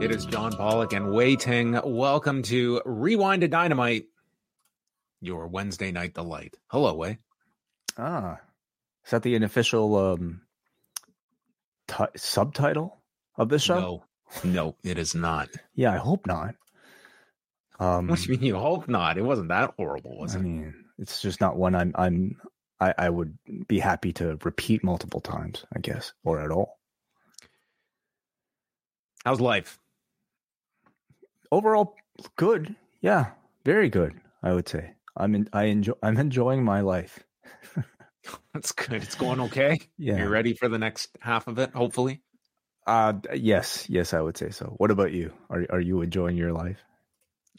It is John Pollock and Wai Ting. Welcome to Rewind-A-Dynamite, your Wednesday night delight. Hello, Wai. Ah, is that the unofficial um, t- subtitle of this show? No, no, it is not. Yeah, I hope not. Um, What do you mean? You hope not. It wasn't that horrible, was I it? I mean, it's just not one I'm. I'm. I, I would be happy to repeat multiple times, I guess, or at all. How's life? Overall, good. Yeah, very good. I would say. I'm. In, I enjoy. I'm enjoying my life. That's good. It's going okay. Yeah. You're ready for the next half of it, hopefully. Uh yes, yes, I would say so. What about you? Are are you enjoying your life?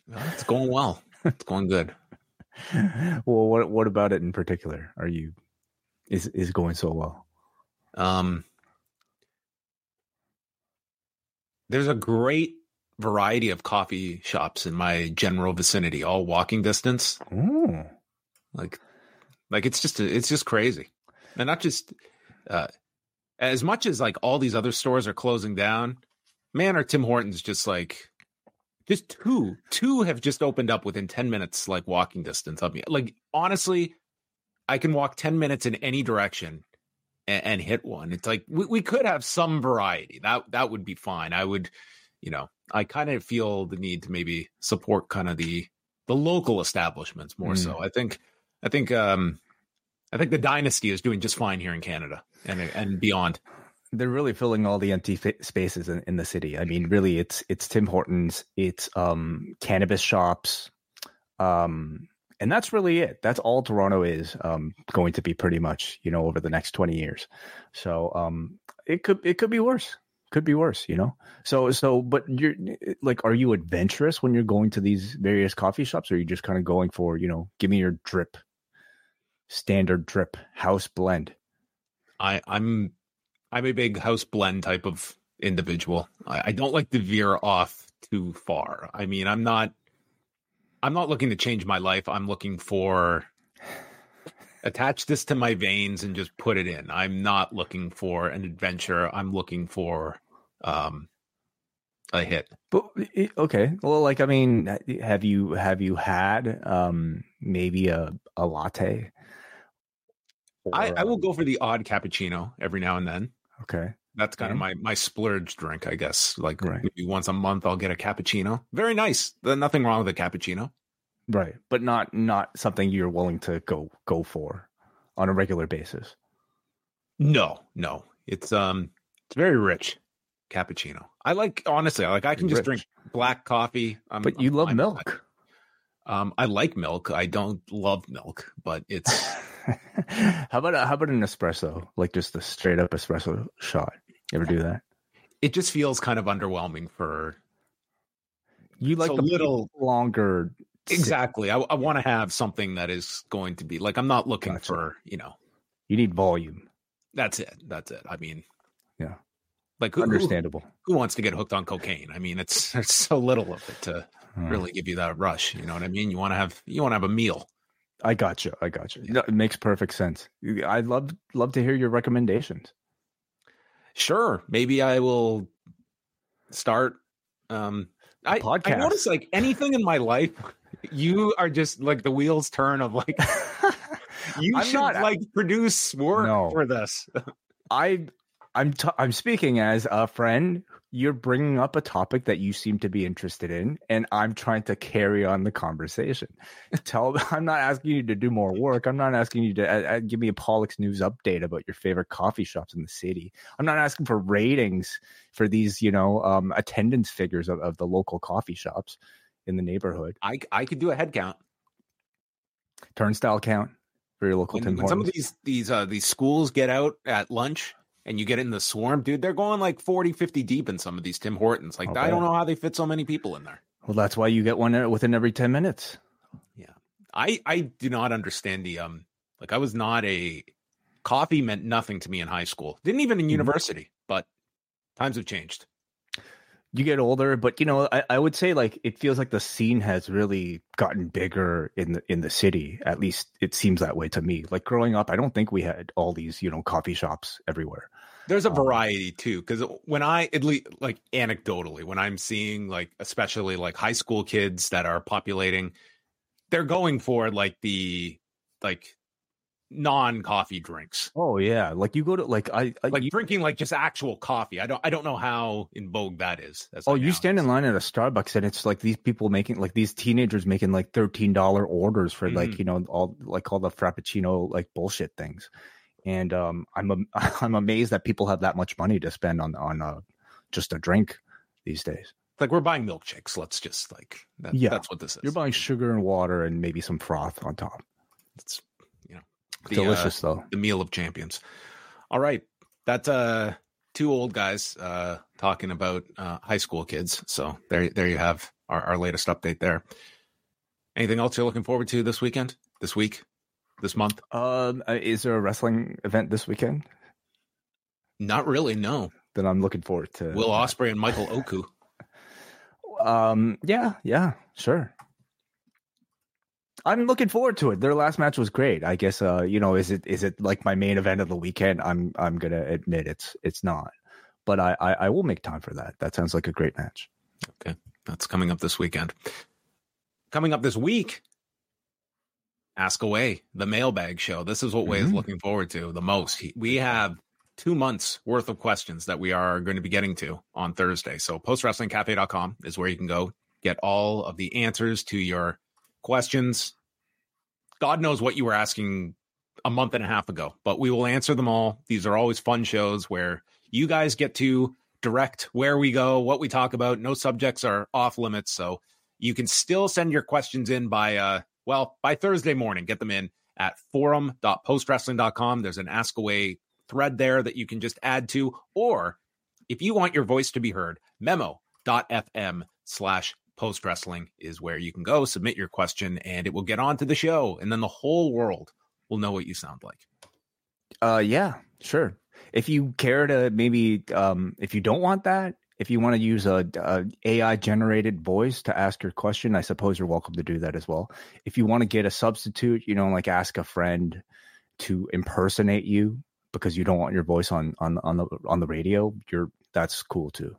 Well, It's going well. It's going good. well, what what about it in particular? Are you is is going so well? Um, there's a great variety of coffee shops in my general vicinity, all walking distance. Oh, like like it's just it's just crazy. And not just uh as much as like all these other stores are closing down man or tim hortons just like just two two have just opened up within 10 minutes like walking distance of me. Like honestly i can walk 10 minutes in any direction and, and hit one. It's like we, we could have some variety. That that would be fine. I would you know i kind of feel the need to maybe support kind of the the local establishments more Mm. so i think I think um I think the dynasty is doing just fine here in Canada and and beyond. they're really filling all the empty fa- spaces in, in the city. I mean, really, it's it's Tim Hortons, it's um cannabis shops, um, and that's really it. That's all Toronto is um going to be pretty much, you know, over the next twenty years. So um, it could it could be worse. Could be worse, you know. So so, but you're like, are you adventurous when you're going to these various coffee shops, or are you just kind of going for, you know, give me your drip, standard drip house blend? I I'm I'm a big house blend type of individual. I, I don't like to veer off too far. I mean, I'm not I'm not looking to change my life. I'm looking for attach this to my veins and just put it in. I'm not looking for an adventure. I'm looking for um a hit. But okay, well, like I mean, have you have you had um maybe a a latte? I, Or, I will um, go for the odd cappuccino every now and then. Okay, That's kind of my my splurge drink, I guess. Like Right. maybe once a month, I'll get a cappuccino. Very nice. There's nothing wrong with a cappuccino. Right. But not not something you're willing to go go for on a regular basis. No, no, it's um, it's very rich cappuccino. I like honestly, I like I can just Rich. drink black coffee. I'm, But you I'm love that. milk. Um, I like milk. I don't love milk, but it's how about a, how about an espresso? Like just a straight up espresso shot. You ever do that? it just feels kind of underwhelming for You like a the little- longer. Exactly. I, I want to have something that is going to be like I'm not looking Gotcha. for you know You need volume. that's it. That's it. I mean, Yeah. like who, who, Understandable. who wants to get hooked on cocaine? I mean, it's there's so little of it to Hmm. really give you that rush. You know what I mean? You want to have you want to have a meal. I got you. I got you. No, it makes perfect sense. I'd love love to hear your recommendations. Sure, maybe I will start. Um, I, I notice like anything in my life, you are just like the wheels turn of like you I'm should not- like produce work No. for this. I I'm t- I'm speaking as a friend. You're bringing up a topic that you seem to be interested in, and I'm trying to carry on the conversation. Tell I'm not asking you to do more work. I'm not asking you to uh, uh, give me a Pollock news update about your favorite coffee shops in the city. I'm not asking for ratings for these, you know, um, attendance figures of, of the local coffee shops in the neighborhood. I I could do a head count. Turnstile count for your local When, when some of these these uh these schools get out at lunch and you get in the swarm, dude, they're going like 40, 50 deep in some of these Tim Hortons. Like Okay. I don't know how they fit so many people in there. Well, that's why you get one uh, within every ten minutes. Yeah. I I do not understand the um like I was not a coffee meant nothing to me in high school. Didn't even in Mhm. university, but times have changed. you get older but you know I, I would say like it feels like the scene has really gotten bigger in the in the city at least it seems that way to me like growing up i don't think we had all these you know coffee shops everywhere There's a Um, variety too, because when I at least like anecdotally, when I'm seeing like especially like high school kids that are populating, they're going for like the like non coffee drinks, oh yeah like you go to like i, I like you, drinking like just actual coffee. I don't I don't know how in vogue that is. oh you now. stand in line at a starbucks and it's like these people making like these teenagers making like $13 orders for like Mhm. you know all like all the frappuccino like bullshit things and um i'm i'm amazed that people have that much money to spend on on uh just a drink these days like we're buying milkshakes. Let's just like that, Yeah. that's what this is. You're buying sugar and water and maybe some froth on top. It's you know the, uh, Delicious though. the meal of champions. All right, that's uh two old guys uh talking about uh high school kids. So there there you have our, our latest update there. Anything else you're looking forward to this weekend? This week? This month? Um, uh, is there a wrestling event this weekend Not really, no. Then I'm looking forward to? Will Ospreay and Michael Oku. Um, yeah, yeah, sure. I'm looking forward to it. Their last match was great. I guess. Uh, you know, is it is it like my main event of the weekend? I'm I'm gonna admit it's it's not, but I I, I will make time for that. That sounds like a great match. Okay. That's coming up this weekend. Coming up this week, ASK-A-WAI, the mailbag show. This is what Wai is looking forward to the most. We have two months worth of questions that we are going to be getting to on Thursday. So postwrestlingcafe.com is where you can go get all of the answers to your questions. God knows what you were asking a month and a half ago, but we will answer them all. These are always fun shows where you guys get to direct where we go, what we talk about. No subjects are off limits. So you can still send your questions in by, uh, well, by Thursday morning. Get them in at forum.postwrestling.com. There's an ASK-A-WAI thread there that you can just add to. Or if you want your voice to be heard, memo.fm slash post wrestling is where you can go submit your question and it will get onto the show. And then the whole world will know what you sound like. Uh, yeah, sure. If you care to maybe, um, if you don't want that, if you want to use a, a AI generated voice to ask your question, I suppose you're welcome to do that as well. If you want to get a substitute, you know, like ask a friend to impersonate you because you don't want your voice on on on the on the radio, you're that's cool too.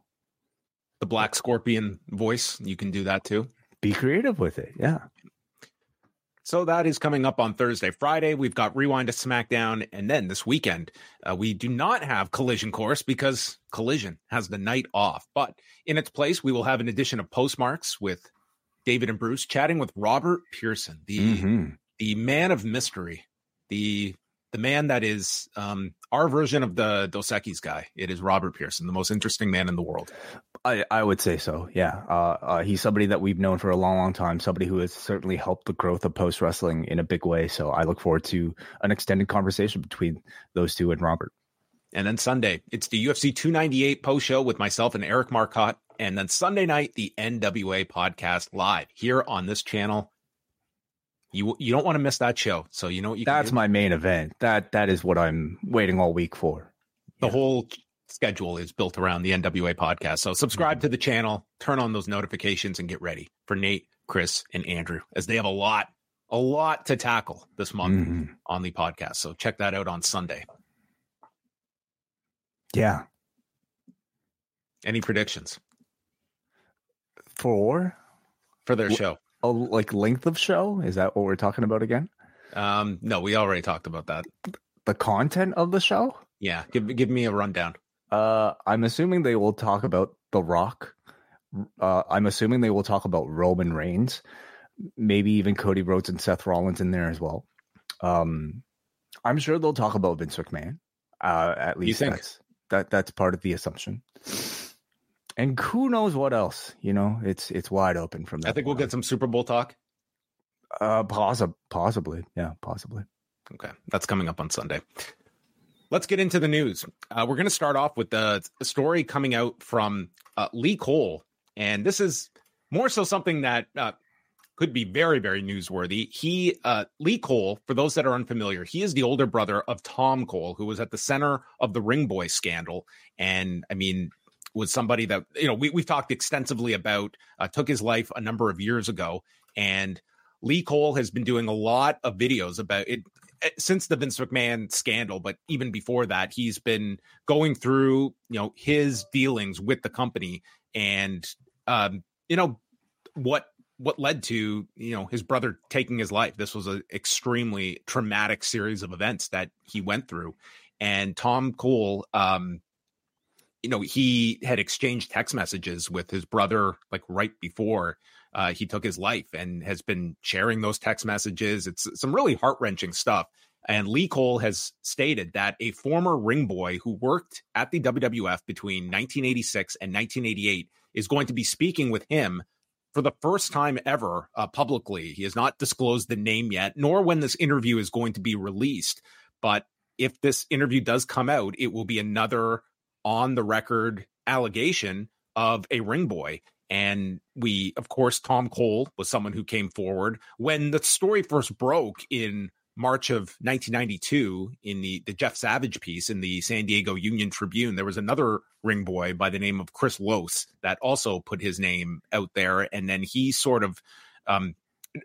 The Black Scorpion voice, you can do that too. Be creative with it. Yeah. So that is coming up on Thursday. Friday, we've got Rewind-A-SmackDown. And then this weekend, uh, we do not have Collision Course because Collision has the night off. But in its place, we will have an edition of Postmarks with David and Bruce chatting with Robert Pearson, the Mm-hmm. the man of mystery, the the man that is um, our version of the Dos Equis guy. It is Robert Pearson, the most interesting man in the world. I, I would say so. Yeah. Uh, uh, he's somebody that we've known for a long, long time. Somebody who has certainly helped the growth of post wrestling in a big way. So I look forward to an extended conversation between those two and Robert. And then Sunday, it's the UFC 298 post show with myself and Eric Marcotte. And then Sunday night, the NWA podcast live here on this channel. You you don't want to miss that show. So you know what you can That's my main event. That that is what I'm waiting all week for. the yeah. whole schedule is built around the NWA podcast. So subscribe to the channel, turn on those notifications, and get ready for Nate, Chris, and Andrew as they have a lot, a lot to tackle this month Mhm. on the podcast. So check that out on Sunday. Yeah. Any predictions For for their show? a like length of show? Is that what we're talking about again? Um, no, we already talked about that. The content of the show? Yeah, give give me a rundown. Uh, I'm assuming they will talk about The Rock. Uh, I'm assuming they will talk about Roman Reigns, maybe even Cody Rhodes and Seth Rollins in there as well. Um, I'm sure they'll talk about Vince McMahon. Uh, at least think? that's that that's part of the assumption. And who knows what else? You know, it's it's wide open from that. I think we'll point get some Super Bowl talk. uh, possi- possibly, yeah, possibly. Okay, that's coming up on Sunday. Let's get into the news. Uh, we're going to start off with the story coming out from uh, Lee Cole, and this is more so something that uh, could be very, very newsworthy. He, uh, Lee Cole, for those that are unfamiliar, he is the older brother of Tom Cole, who was at the center of the Ring Boy scandal, and I mean, was somebody that you know we we've talked extensively about. Uh, took his life a number of years ago, and Lee Cole has been doing a lot of videos about it since the Vince McMahon scandal, but even before that, he's been going through, you know, his dealings with the company and, um, you know, what what led to you know his brother taking his life. This was an extremely traumatic series of events that he went through, and Tom Cole, um, you know, he had exchanged text messages with his brother like right before uh, he took his life and has been sharing those text messages. It's some really heart wrenching stuff. And Lee Cole has stated that a former ring boy who worked at the WWF between 1986 and 1988 is going to be speaking with him for the first time ever uh, publicly. He has not disclosed the name yet, nor when this interview is going to be released. But if this interview does come out, it will be another on the record allegation of a ring boy. And we, of course, Tom Cole was someone who came forward when the story first broke in March of 1992 in the, the Jeff Savage piece in the San Diego Union Tribune. There was another ring boy by the name of Chris Lose that also put his name out there. And then he sort of um,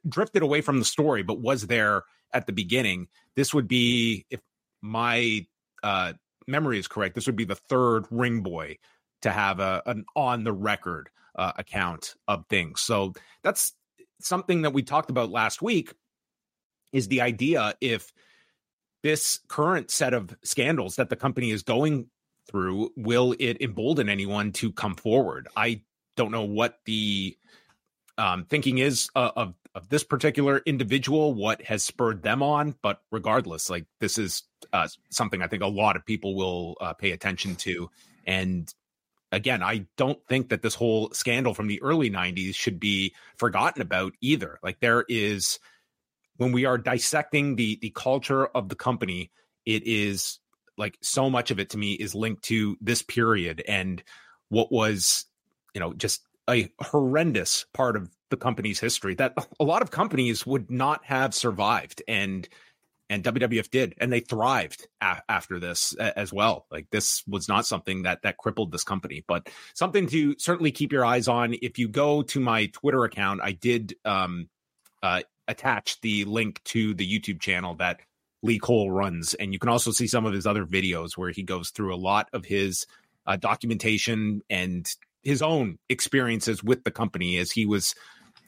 drifted away from the story, but was there at the beginning. This would be, if my uh, memory is correct, this would be the third ring boy to have a, an on the record uh, account of things. So that's something that we talked about last week is the idea if this current set of scandals that the company is going through will it embolden anyone to come forward i don't know what the um, thinking is uh, of of this particular individual what has spurred them on but regardless like this is uh, something i think a lot of people will uh, pay attention to and again, I don't think that this whole scandal from the early 90s should be forgotten about either. Like there is when we are dissecting the the culture of the company, it is like so much of it to me is linked to this period and what was, you know, just a horrendous part of the company's history that a lot of companies would not have survived and and WWF did, and they thrived a- after this a- as well. Like this was not something that that crippled this company, but something to certainly keep your eyes on. If you go to my Twitter account, I did um, uh, attach the link to the YouTube channel that Lee Cole runs, and you can also see some of his other videos where he goes through a lot of his uh, documentation and his own experiences with the company as he was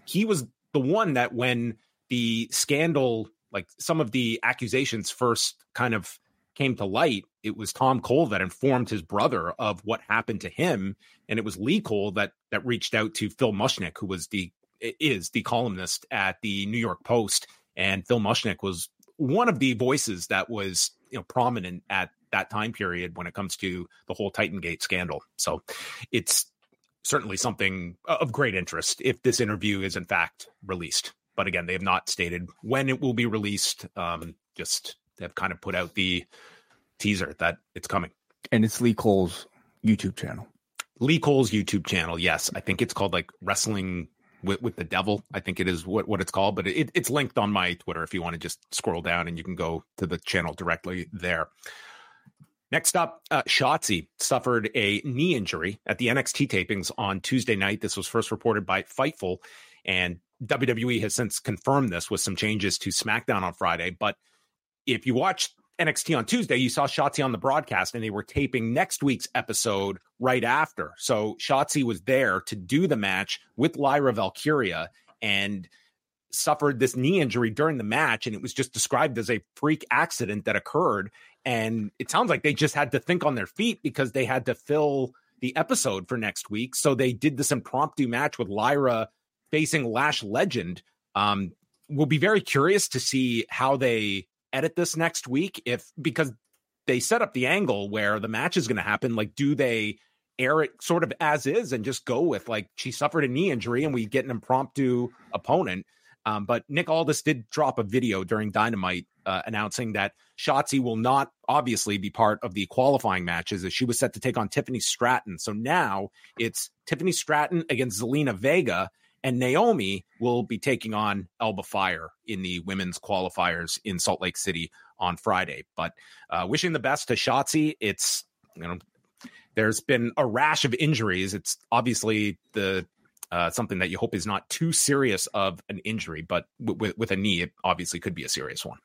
he was the one that when the scandal, like some of the accusations first kind of came to light, it was Tom Cole that informed his brother of what happened to him, and it was Lee Cole that that reached out to Phil Mushnick, who was the is the columnist at the New York Post, and Phil Mushnick was one of the voices that was you know prominent at that time period when it comes to the whole Titan Gate scandal. So it's certainly something of great interest if this interview is in fact released. But again, they have not stated when it will be released. Um, just they've kind of put out the teaser that it's coming. And it's Lee Cole's YouTube channel. Lee Cole's YouTube channel. Yes, I think it's called like Wrestling with, with the Devil. I think it is what, what it's called, but it, it's linked on my Twitter if you want to just scroll down and you can go to the channel directly there. Next up, uh, Shotzi suffered a knee injury at the NXT tapings on Tuesday night. This was first reported by Fightful, and WWE has since confirmed this with some changes to SmackDown on Friday. But if you watched NXT on Tuesday, you saw Shotzi on the broadcast, and they were taping next week's episode right after. So Shotzi was there to do the match with Lyra Valkyria and suffered this knee injury during the match, and it was just described as a freak accident that occurred. And it sounds like they just had to think on their feet because they had to fill the episode for next week. So they did this impromptu match with Lyra facing Lash Legend. Um, we'll be very curious to see how they edit this next week. If because they set up the angle where the match is going to happen, like do they air it sort of as is and just go with like she suffered a knee injury and we get an impromptu opponent? Um, but Nick Aldis did drop a video during Dynamite uh, announcing that Shotzi will not obviously be part of the qualifying matches as she was set to take on Tiffany Stratton. So now it's Tiffany Stratton against Zelina Vega, and Naomi will be taking on Alba Fyre in the women's qualifiers in Salt Lake City on Friday. But uh, wishing the best to Shotzi. It's you know there's been a rash of injuries. It's obviously the uh, something that you hope is not too serious of an injury, but w- w- with a knee, it obviously could be a serious one.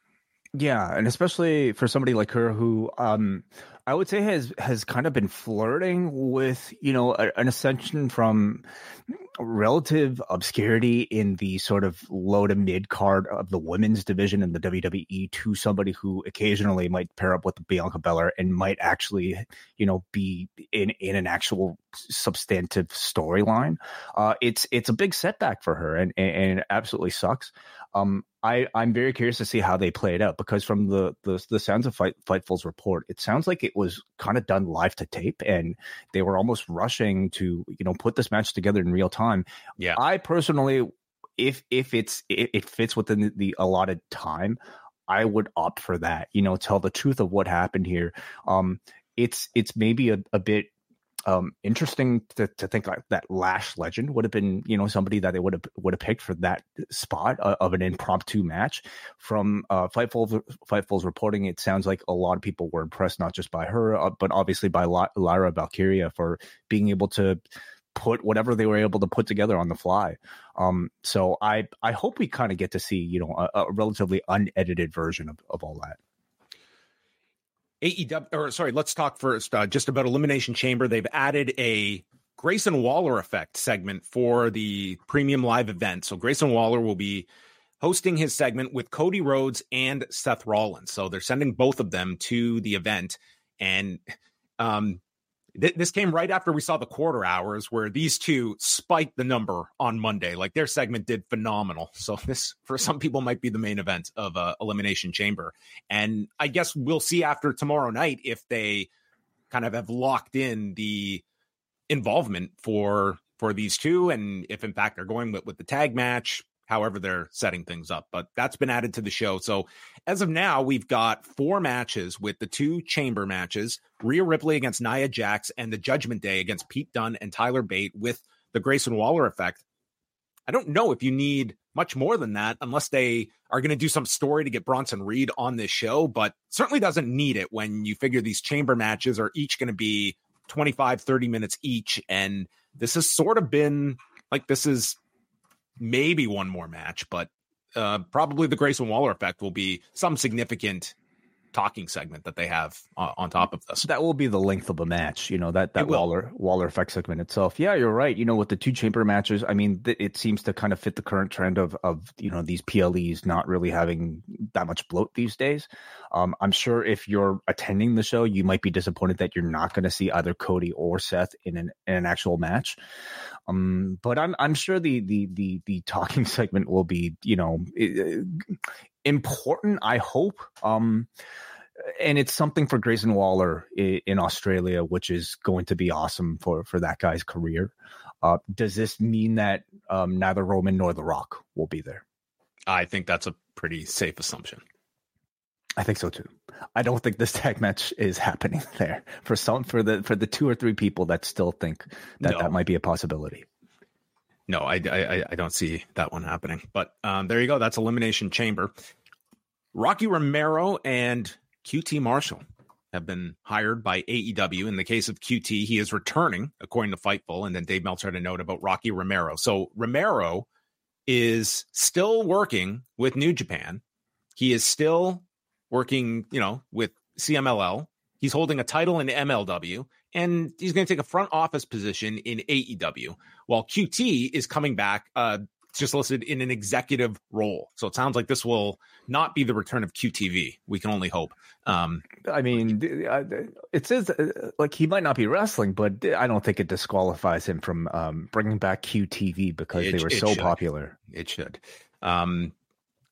Yeah, and especially for somebody like her who um I would say has has kind of been flirting with, you know, a, an ascension from relative obscurity in the sort of low to mid card of the women's division in the WWE to somebody who occasionally might pair up with Bianca Belair and might actually, you know, be in in an actual substantive storyline. Uh, it's it's a big setback for her, and and, and it absolutely sucks. Um, I I'm very curious to see how they play it out because from the the, the sounds of Fight, Fightful's report, it sounds like it was kind of done live to tape, and they were almost rushing to you know put this match together in real time. Yeah, I personally, if if it's it, it fits within the, the allotted time, I would opt for that. You know, tell the truth of what happened here. Um, it's it's maybe a, a bit um, interesting to, to think like that Lash Legend would have been, you know, somebody that they would have would have picked for that spot uh, of an impromptu match. From uh, Fightful, Fightful's reporting, it sounds like a lot of people were impressed not just by her, uh, but obviously by Lyra Valkyria for being able to put whatever they were able to put together on the fly. Um, so I I hope we kind of get to see, you know, a, a relatively unedited version of, of all that. AEW, or sorry, let's talk first uh, just about Elimination Chamber. They've added a Grayson Waller effect segment for the premium live event. So Grayson Waller will be hosting his segment with Cody Rhodes and Seth Rollins. So they're sending both of them to the event. And um, th- this came right after we saw the quarter hours where these two spiked the number on Monday. Like their segment did phenomenal. So this, for some people, might be the main event of uh, Elimination Chamber. And I guess we'll see after tomorrow night if they kind of have locked in the involvement for for these two, and if in fact they're going with, with the tag match however they're setting things up. But that's been added to the show. So as of now, we've got four matches with the two chamber matches Rhea Ripley against Nia Jax and the Judgment Day against Pete Dunne and Tyler Bate with the Grayson Waller effect. I don't know if you need much more than that unless they are going to do some story to get Bronson Reed on this show, but certainly doesn't need it when you figure these chamber matches are each going to be 25, 30 minutes each. And this has sort of been like this is maybe one more match, but uh, probably the Grayson Waller effect will be some significant talking segment that they have uh, on top of this. That will be the length of a match, you know, that, that Waller Waller effect segment itself. Yeah, you're right. You know, with the two chamber matches, I mean, th- it seems to kind of fit the current trend of, of, you know, these PLEs not really having that much bloat these days. Um, I'm sure if you're attending the show, you might be disappointed that you're not going to see either Cody or Seth in an, in an actual match. Um, but I'm, I'm sure the, the, the, the talking segment will be, you know, important, I hope. Um, and it's something for Grayson Waller in Australia, which is going to be awesome for for that guy's career. Uh, does this mean that um, neither Roman nor The Rock will be there? I think that's a pretty safe assumption. I think so too. I don't think this tag match is happening there for some for the for the two or three people that still think that no. that might be a possibility. No, I, I I don't see that one happening. But um, there you go. That's elimination chamber. Rocky Romero and QT Marshall have been hired by AEW. In the case of QT, he is returning, according to Fightful. And then Dave Meltzer had a note about Rocky Romero. So Romero is still working with New Japan. He is still working, you know, with CMLL. He's holding a title in MLW, and he's going to take a front office position in AEW. While QT is coming back uh, just listed in an executive role. So it sounds like this will not be the return of QTV. We can only hope. Um, I mean, it says uh, like he might not be wrestling, but I don't think it disqualifies him from um, bringing back QTV because it, they were so should. popular. It should. Um,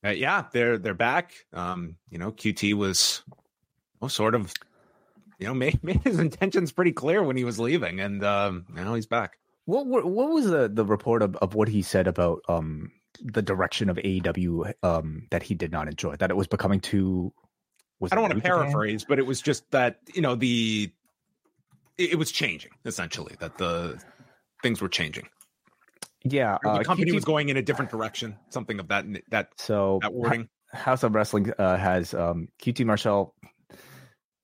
uh, yeah, they're they're back. Um, you know, QT was well, sort of, you know, made, made his intentions pretty clear when he was leaving, and um, now he's back. What what, what was the, the report of, of what he said about um the direction of AEW um that he did not enjoy? That it was becoming too. Was I don't want to paraphrase, but it was just that you know the it, it, was changing essentially that the things were changing. Yeah, the uh, company was going in a different direction. Something of that that so that wording. House of Wrestling uh, has um, QT Marshall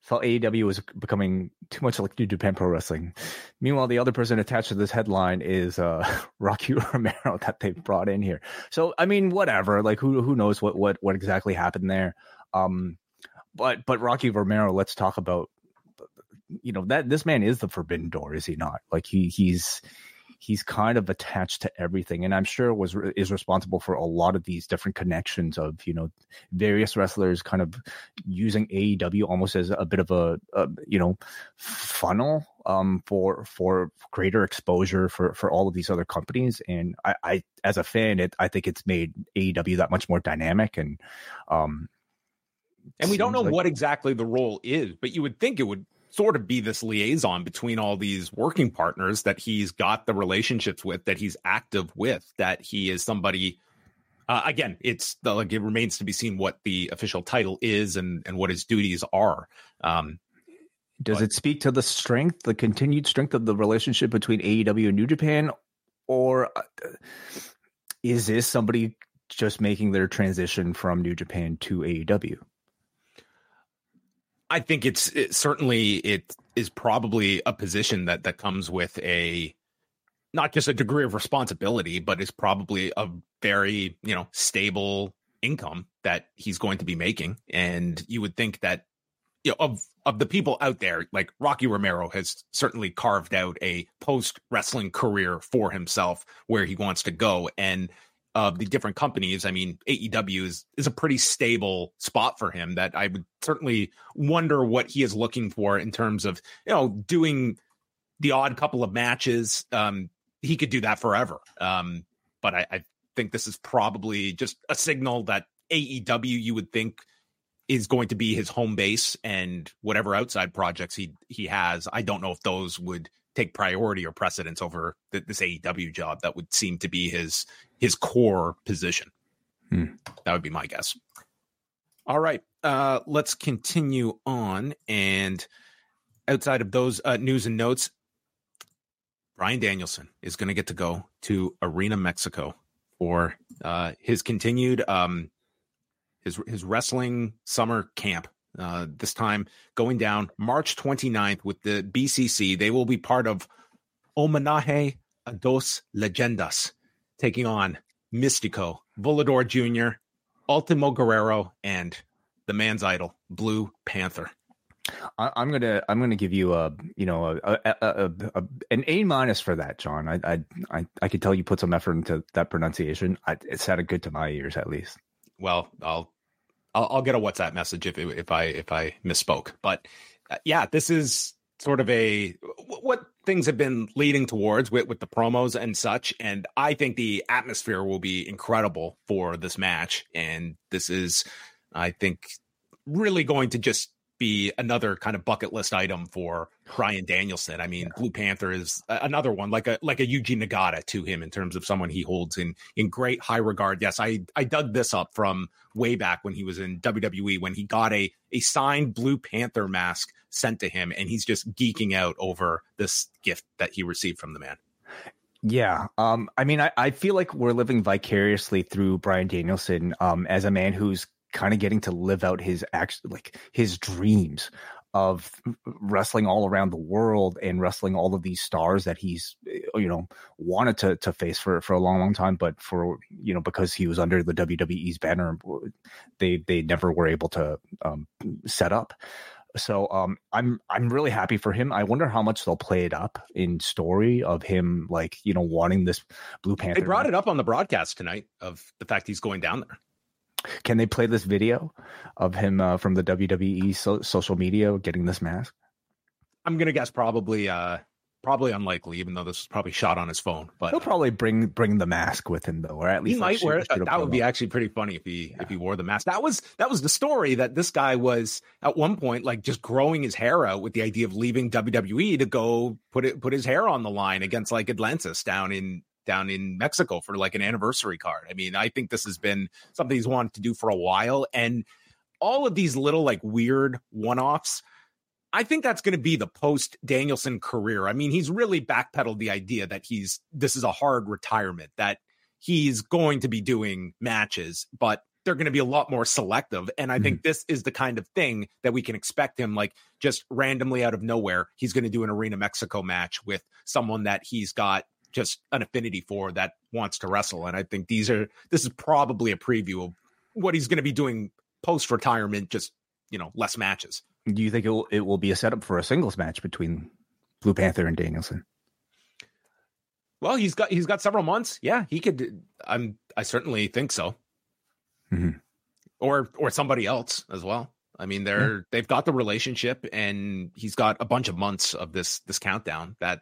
felt AEW was becoming too much like New Japan Pro Wrestling. Meanwhile, the other person attached to this headline is uh, Rocky Romero that they brought in here. So I mean, whatever. Like who who knows what what what exactly happened there. Um, but but Rocky Romero, let's talk about. You know that this man is the forbidden door, is he not? Like he he's he's kind of attached to everything and i'm sure was is responsible for a lot of these different connections of you know various wrestlers kind of using aew almost as a bit of a, a you know funnel um, for for greater exposure for for all of these other companies. And i, I as a fan it i think it's made aew that much more dynamic and um and we don't know like, what exactly the role is but you would think it would sort of be this liaison between all these working partners that he's got the relationships with, that he's active with, that he is somebody. Uh, again, it's the, like it remains to be seen what the official title is and and what his duties are. Um, Does but, it speak to the strength, the continued strength of the relationship between AEW and New Japan, or uh, is this somebody just making their transition from New Japan to AEW? I think it's it, certainly it is probably a position that that comes with a not just a degree of responsibility, but is probably a very you know stable income that he's going to be making. And you would think that you know of of the people out there, like Rocky Romero has certainly carved out a post wrestling career for himself where he wants to go. And of the different companies, I mean, AEW is, is a pretty stable spot for him that I would certainly wonder what he is looking for in terms of, you know, doing the odd couple of matches. Um, he could do that forever. Um, but I, I think this is probably just a signal that AEW, you would think, is going to be his home base and whatever outside projects he he has. I don't know if those would take priority or precedence over the, this AEW job. That would seem to be his his core position. Hmm. That would be my guess. All right, uh, let's continue on. And outside of those uh, news and notes, Bryan Danielson is going to get to go to Arena Mexico for uh, his continued um, his his wrestling summer camp uh, this time going down March 29th with the BCC. They will be part of Homenaje a dos Leyendas, taking on Mistico, Volador Jr., Ultimo Guerrero, and the man's idol, Blue Panther. I, am gonna I'm gonna give you a you know a, a, a, a an A minus for that, John. I, I I I could tell you put some effort into that pronunciation. I, it sounded good to my ears, at least. Well, I'll I'll, I'll get a WhatsApp message if if I if I misspoke. But uh, yeah, this is sort of a what things have been leading towards with with the promos and such. And I think the atmosphere will be incredible for this match. And this is, I think, really going to just be another kind of bucket list item for Bryan Danielson. I mean, yeah. Blue Panther is another one, like a like a Yuji Nagata to him in terms of someone he holds in in great high regard. Yes, I I dug this up from way back when he was in WWE when he got a a signed Blue Panther mask sent to him, and he's just geeking out over this gift that he received from the man. Yeah. Um, I mean, I, I feel like we're living vicariously through Bryan Danielson um, as a man who's kind of getting to live out his act like his dreams of wrestling all around the world and wrestling all of these stars that he's eh, you know wanted to to face for for a long long time but for you know because he was under the WWE's banner they they never were able to um, set up so um, I'm I'm really happy for him. I wonder how much they'll play it up in story of him like you know wanting this Blue Panther. They brought it up on the broadcast tonight of the fact he's going down there. Can they play this video of him uh, from the WWE so- social media getting this mask? I'm gonna guess probably uh probably unlikely, even though this was probably shot on his phone. But he'll probably bring bring the mask with him though, or at least he might wear it. That would be actually pretty funny if he yeah. if he wore the mask. That was that was the story that this guy was at one point like just growing his hair out with the idea of leaving WWE to go put it put his hair on the line against like Atlantis down in down in Mexico for like an anniversary card. I mean, I think this has been something he's wanted to do for a while. And all of these little like weird one offs, I think that's going to be the post Danielson career. I mean, he's really backpedaled the idea that he's this is a hard retirement, that he's going to be doing matches, but they're going to be a lot more selective. And I mm-hmm. think this is the kind of thing that we can expect him, like just randomly out of nowhere, he's going to do an Arena Mexico match with someone that he's got just an affinity for that wants to wrestle. And I think these are this is probably a preview of what he's going to be doing post retirement, just you know, less matches. Do you think it will, it will be a setup for a singles match between Blue Panther and Danielson? Well, he's got he's got several months. Yeah, he could. I'm I certainly think so. Mm-hmm. Or or somebody else as well. I mean, they're yeah. they've got the relationship, and he's got a bunch of months of this this countdown that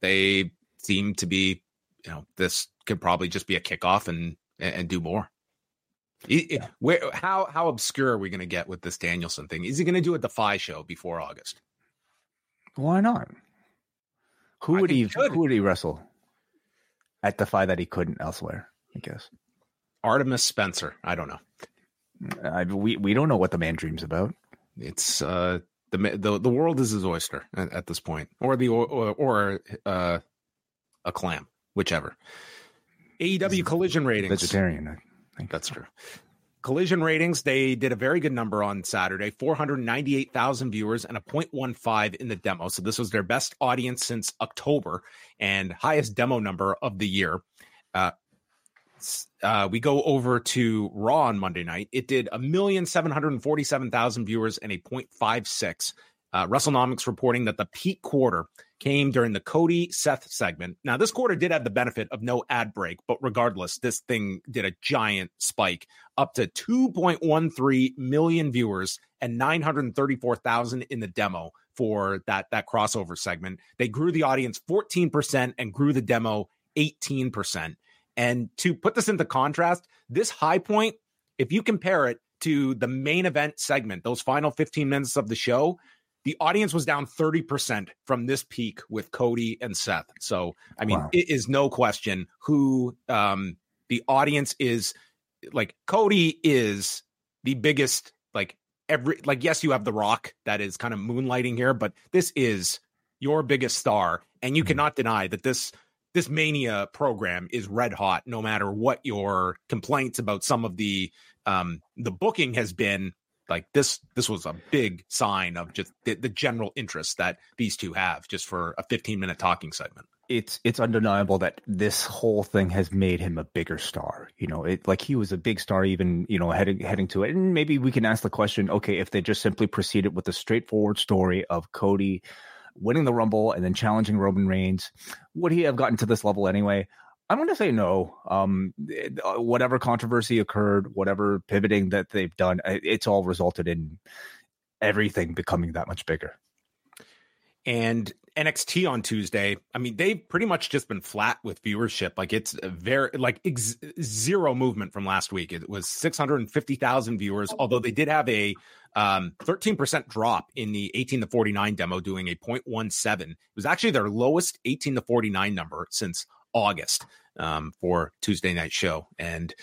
they seem to be, you know, this could probably just be a kickoff and and do more. Yeah. Where how how obscure are we going to get with this Danielson thing? Is he going to do a Defy show before August? Why not? Who I would he, he who would he wrestle at Defy that he couldn't elsewhere? I guess Artemis Spencer. I don't know. I, we we don't know what the man dreams about. It's uh the the the world is his oyster at, at this point, or the or, or uh a clam, whichever. AEW collision ratings. Vegetarian. I think that's true. Collision ratings, they did a very good number on Saturday 498,000 viewers and a 0.15 in the demo. So, this was their best audience since October and highest demo number of the year. Uh, uh, we go over to Raw on Monday night. It did a million seven hundred forty-seven thousand viewers and a 0.56. Uh, WrestleNomics reporting that the peak quarter came during the Cody Seth segment. Now, this quarter did have the benefit of no ad break, but regardless, this thing did a giant spike up to 2.13 million viewers and 934,000 in the demo for that that crossover segment. They grew the audience 14% and grew the demo 18%. And to put this into contrast, this high point, if you compare it to the main event segment, those final 15 minutes of the show, the audience was down 30% from this peak with Cody and Seth. So, I mean, wow. it is no question who um, the audience is like Cody is the biggest, like, every, like, yes, you have The Rock that is kind of moonlighting here, but this is your biggest star. And you mm-hmm. cannot deny that this, this mania program is red hot no matter what your complaints about some of the um the booking has been like this this was a big sign of just the, the general interest that these two have just for a 15 minute talking segment it's it's undeniable that this whole thing has made him a bigger star. You know, it like he was a big star even, you know, heading heading to it. And maybe we can ask the question, okay, if they just simply proceeded with a straightforward story of Cody winning the Rumble and then challenging Roman Reigns, would he have gotten to this level anyway? I'm going to say no. Um, uh, whatever controversy occurred, whatever pivoting that they've done, it's all resulted in everything becoming that much bigger. And NXT on Tuesday, I mean, they've pretty much just been flat with viewership. Like it's very like ex- zero movement from last week. It was 650,000 viewers, although they did have a um, 13% drop in the 18 to 49 demo, doing a 0.17. It was actually their lowest 18 to 49 number since August um, for Tuesday night show. And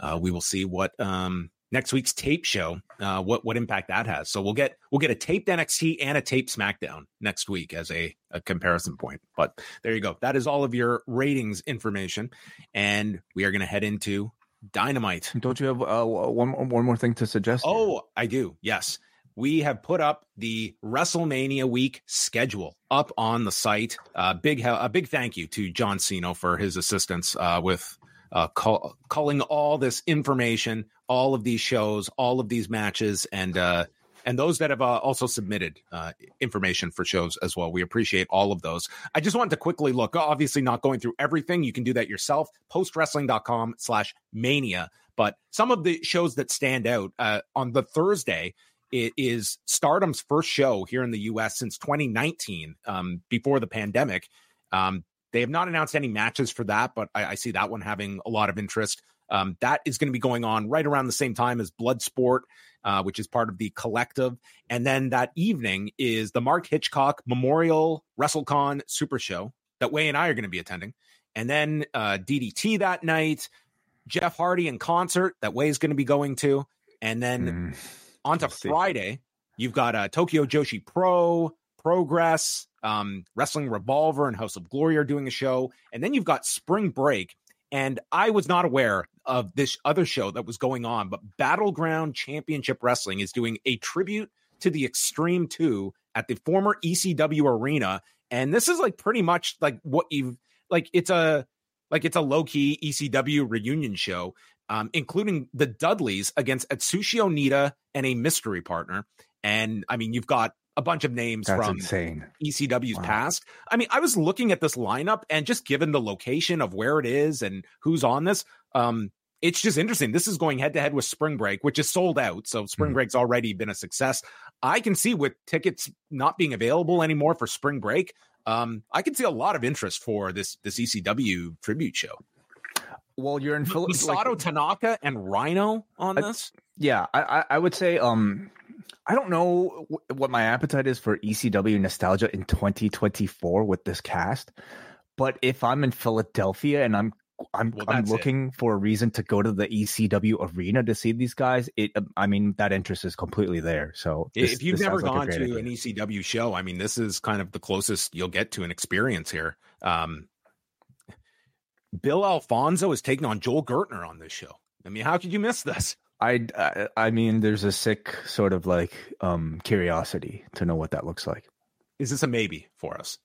uh, we will see what um, next week's tape show, uh, what what impact that has. So we'll get we'll get a taped NXT and a taped SmackDown next week as a, a comparison point. But there you go. That is all of your ratings information, and we are going to head into Dynamite. Don't you have uh, one one more thing to suggest? Oh, I do. Yes. We have put up the WrestleMania week schedule up on the site. Uh, big, a big thank you to John Cena for his assistance uh, with uh, call, calling all this information, all of these shows, all of these matches, and uh, and those that have uh, also submitted uh, information for shows as well. We appreciate all of those. I just wanted to quickly look, obviously not going through everything. You can do that yourself, postwrestling.com slash mania. But some of the shows that stand out uh, on the Thursday, it is Stardom's first show here in the US since 2019, um, before the pandemic. Um, they have not announced any matches for that, but I, I see that one having a lot of interest. Um, that is going to be going on right around the same time as Bloodsport, uh, which is part of the collective. And then that evening is the Mark Hitchcock Memorial WrestleCon Super Show that Wai and I are going to be attending. And then uh, DDT that night, Jeff Hardy in concert that Wai is going to be going to. And then mm, on to Friday, you've got uh, Tokyo Joshi Pro, Progress, um, Wrestling Revolver and House of Glory are doing a show. And then you've got Spring Break. And I was not aware of this other show that was going on, but Battleground Championship Wrestling is doing a tribute to the Extreme 2 at the former ECW arena. And this is like pretty much like what you've like it's a like it's a low-key ECW reunion show, um, including the Dudleys against Atsushi Onita and a mystery partner. And I mean, you've got a bunch of names That's from insane. ECW's wow. past. I mean, I was looking at this lineup and just given the location of where it is and who's on this, um, it's just interesting. This is going head to head with Spring Break, which is sold out. So Spring mm-hmm. Break's already been a success. I can see with tickets not being available anymore for Spring Break, um, I can see a lot of interest for this this ECW tribute show. Well, you're in Philadelphia. Masato like, Tanaka and Rhino on I, this. Yeah, I, I would say um I don't know what my appetite is for ECW nostalgia in 2024 with this cast, but if I'm in Philadelphia and I'm I'm well, I'm looking it. for a reason to go to the ECW arena to see these guys. It, I mean, that interest is completely there. So this, if you've never gone like to idea. an ECW show, I mean, this is kind of the closest you'll get to an experience here. Um, Bill Alfonso is taking on Joel Gertner on this show. I mean, how could you miss this? I, I, I mean, there's a sick sort of like um curiosity to know what that looks like. Is this a maybe for us?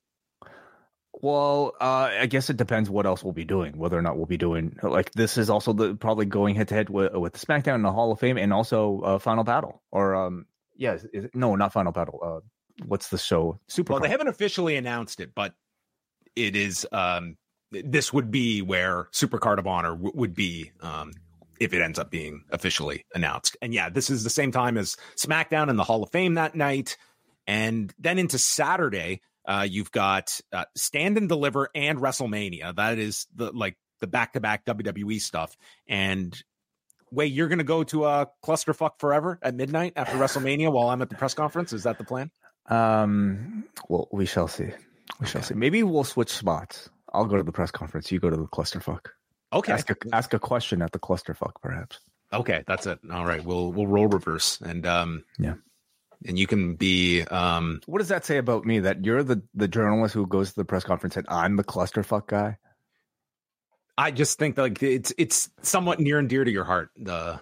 Well, uh, I guess it depends what else we'll be doing. Whether or not we'll be doing like this is also the probably going head to head with with the SmackDown and the Hall of Fame, and also uh, Final Battle or um yeah, is, is, no, not Final Battle. Uh, what's the show? Super. Well, they haven't officially announced it, but it is um this would be where Super Card of Honor w- would be um if it ends up being officially announced. And yeah, this is the same time as SmackDown and the Hall of Fame that night. And then into Saturday, uh, you've got uh, Stand and Deliver and WrestleMania. That is the like the back to back WWE stuff. And wait, you're going to go to a clusterfuck forever at midnight after WrestleMania while I'm at the press conference? Is that the plan? Um, well, we shall see. We shall see. Maybe we'll switch spots. I'll go to the press conference. You go to the clusterfuck. Okay. Ask a, ask a question at the clusterfuck, perhaps. Okay, that's it. All right, we'll we'll roll reverse and um yeah, and you can be um. What does that say about me? That you're the the journalist who goes to the press conference and I'm the clusterfuck guy. I just think that like it's it's somewhat near and dear to your heart. The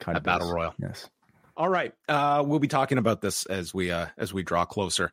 kind of battle royal. Yes. All right, uh, we'll be talking about this as we uh, as we draw closer.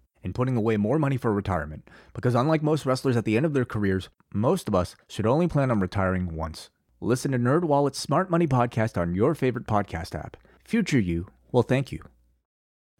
And putting away more money for retirement, because unlike most wrestlers at the end of their careers, most of us should only plan on retiring once. Listen to NerdWallet's Smart Money Podcast on your favorite podcast app. Future you will thank you.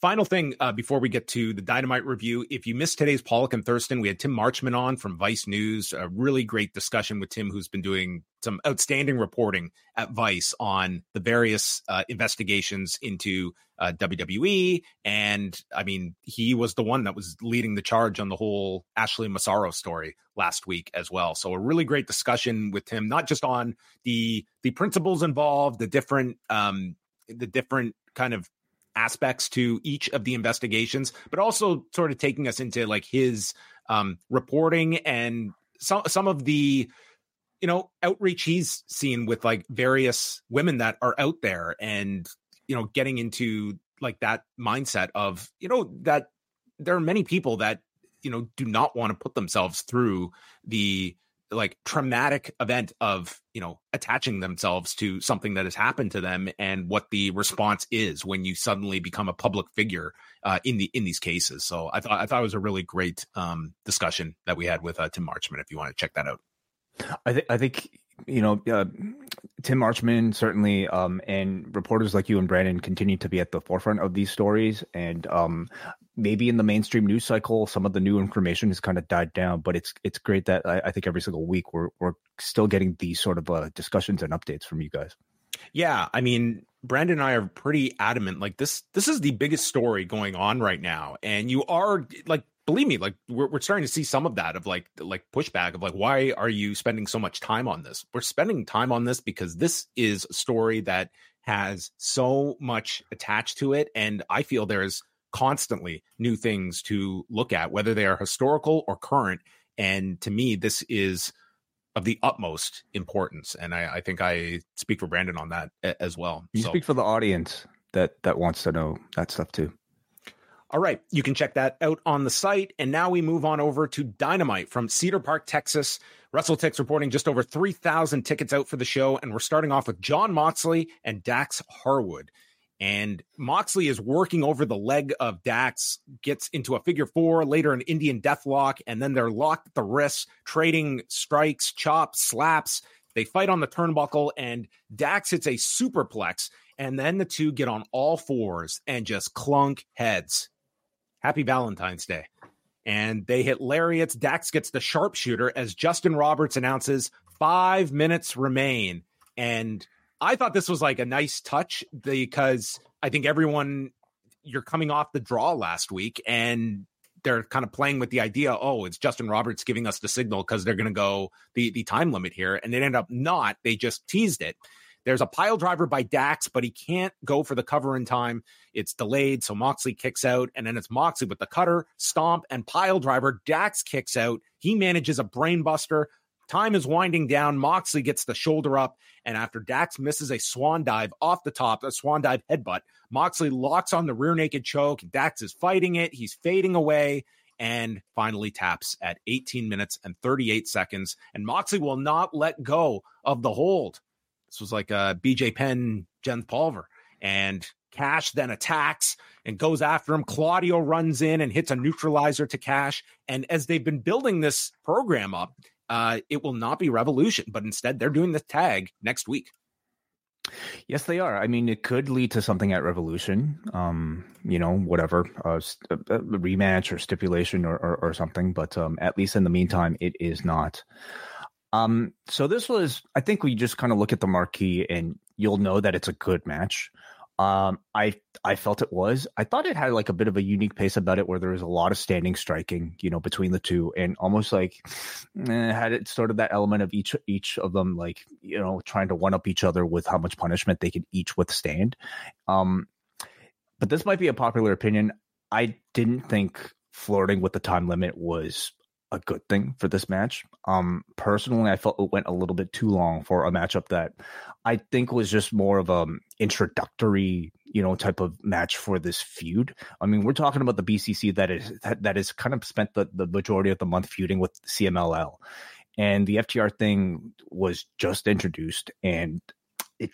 Final thing uh, before we get to the Dynamite review, if you missed today's Pollock and Thurston, we had Tim Marchman on from Vice News. A really great discussion with Tim, who's been doing some outstanding reporting at Vice on the various uh, investigations into uh, WWE. And I mean, he was the one that was leading the charge on the whole Ashley Massaro story last week as well. So a really great discussion with him, not just on the the principles involved, the different um, the different kind of aspects to each of the investigations, but also sort of taking us into like his um, reporting and some some of the you know outreach he's seen with like various women that are out there and you know getting into like that mindset of you know that there are many people that you know do not want to put themselves through the like traumatic event of you know attaching themselves to something that has happened to them and what the response is when you suddenly become a public figure uh, in the in these cases. So i thought i thought it was a really great um, discussion that we had with uh, tim marchman if you want to check that out. I think I think you know uh, Tim Marchman certainly um, and reporters like you and Brandon continue to be at the forefront of these stories. And um, maybe in the mainstream news cycle some of the new information has kind of died down but it's it's great that I, I think every single week we're we're still getting these sort of uh, discussions and updates from you guys. Yeah, I mean, Brandon and I are pretty adamant. Like this, this is the biggest story going on right now, and you are like believe me, like we're, we're starting to see some of that of like like pushback of like why are you spending so much time on this? We're spending time on this because this is a story that has so much attached to it, and I feel there's constantly new things to look at, whether they are historical or current. And to me, this is of the utmost importance, and I, I think I speak for Brandon on that as well. You so. speak for the audience that that wants to know that stuff too. All right, you can check that out on the site. And now we move on over to Dynamite from Cedar Park, Texas. Russell WrestleTix reporting just over 3,000 tickets out for the show. And we're starting off with Jon Moxley and Dax Harwood. And Moxley is working over the leg of Dax, gets into a figure four, later an Indian deathlock, and then they're locked at the wrists, trading strikes, chops, slaps. They fight on the turnbuckle, and Dax hits a superplex. And then the two get on all fours and just clunk heads. Happy Valentine's Day. And they hit lariats. Dax gets the sharpshooter as Justin Roberts announces five minutes remain. And I thought this was like a nice touch because I think everyone, you're coming off the draw last week and they're kind of playing with the idea, oh, it's Justin Roberts giving us the signal because they're going to go the, the time limit here. And it ended up not. They just teased it. There's a pile driver by Dax, but he can't go for the cover in time. It's delayed, so Moxley kicks out, and then it's Moxley with the cutter, stomp, and pile driver. Dax kicks out. He manages a brainbuster, Time is winding down. Moxley gets the shoulder up, and after Dax misses a swan dive off the top, a swan dive headbutt, Moxley locks on the rear naked choke. Dax is fighting it. He's fading away and finally taps at 18 minutes and 38 seconds. And Moxley will not let go of the hold. This was like uh, a BJ Penn, Jens Pulver. And Cash then attacks and goes after him. Claudio runs in and hits a neutralizer to Cash. And as they've been building this program up, uh, it will not be Revolution, but instead they're doing the tag next week. Yes, they are. I mean, it could lead to something at Revolution. Um, you know, whatever, uh, a, a rematch or stipulation or, or, or something. But um, at least in the meantime, it is not. Um, so this was, I think we just kind of look at the marquee and you'll know that it's a good match. Um, I I felt it was. I thought it had like a bit of a unique pace about it, where there was a lot of standing striking, you know, between the two, and almost like eh, had it sort of that element of each each of them, like you know, trying to one up each other with how much punishment they could each withstand. Um, but this might be a popular opinion. I didn't think flirting with the time limit was a good thing for this match. Um, personally, I felt it went a little bit too long for a matchup that I think was just more of a um, introductory, you know, type of match for this feud. I mean, we're talking about the BCC that is that, that is kind of spent the, the majority of the month feuding with CMLL, and the FTR thing was just introduced, and it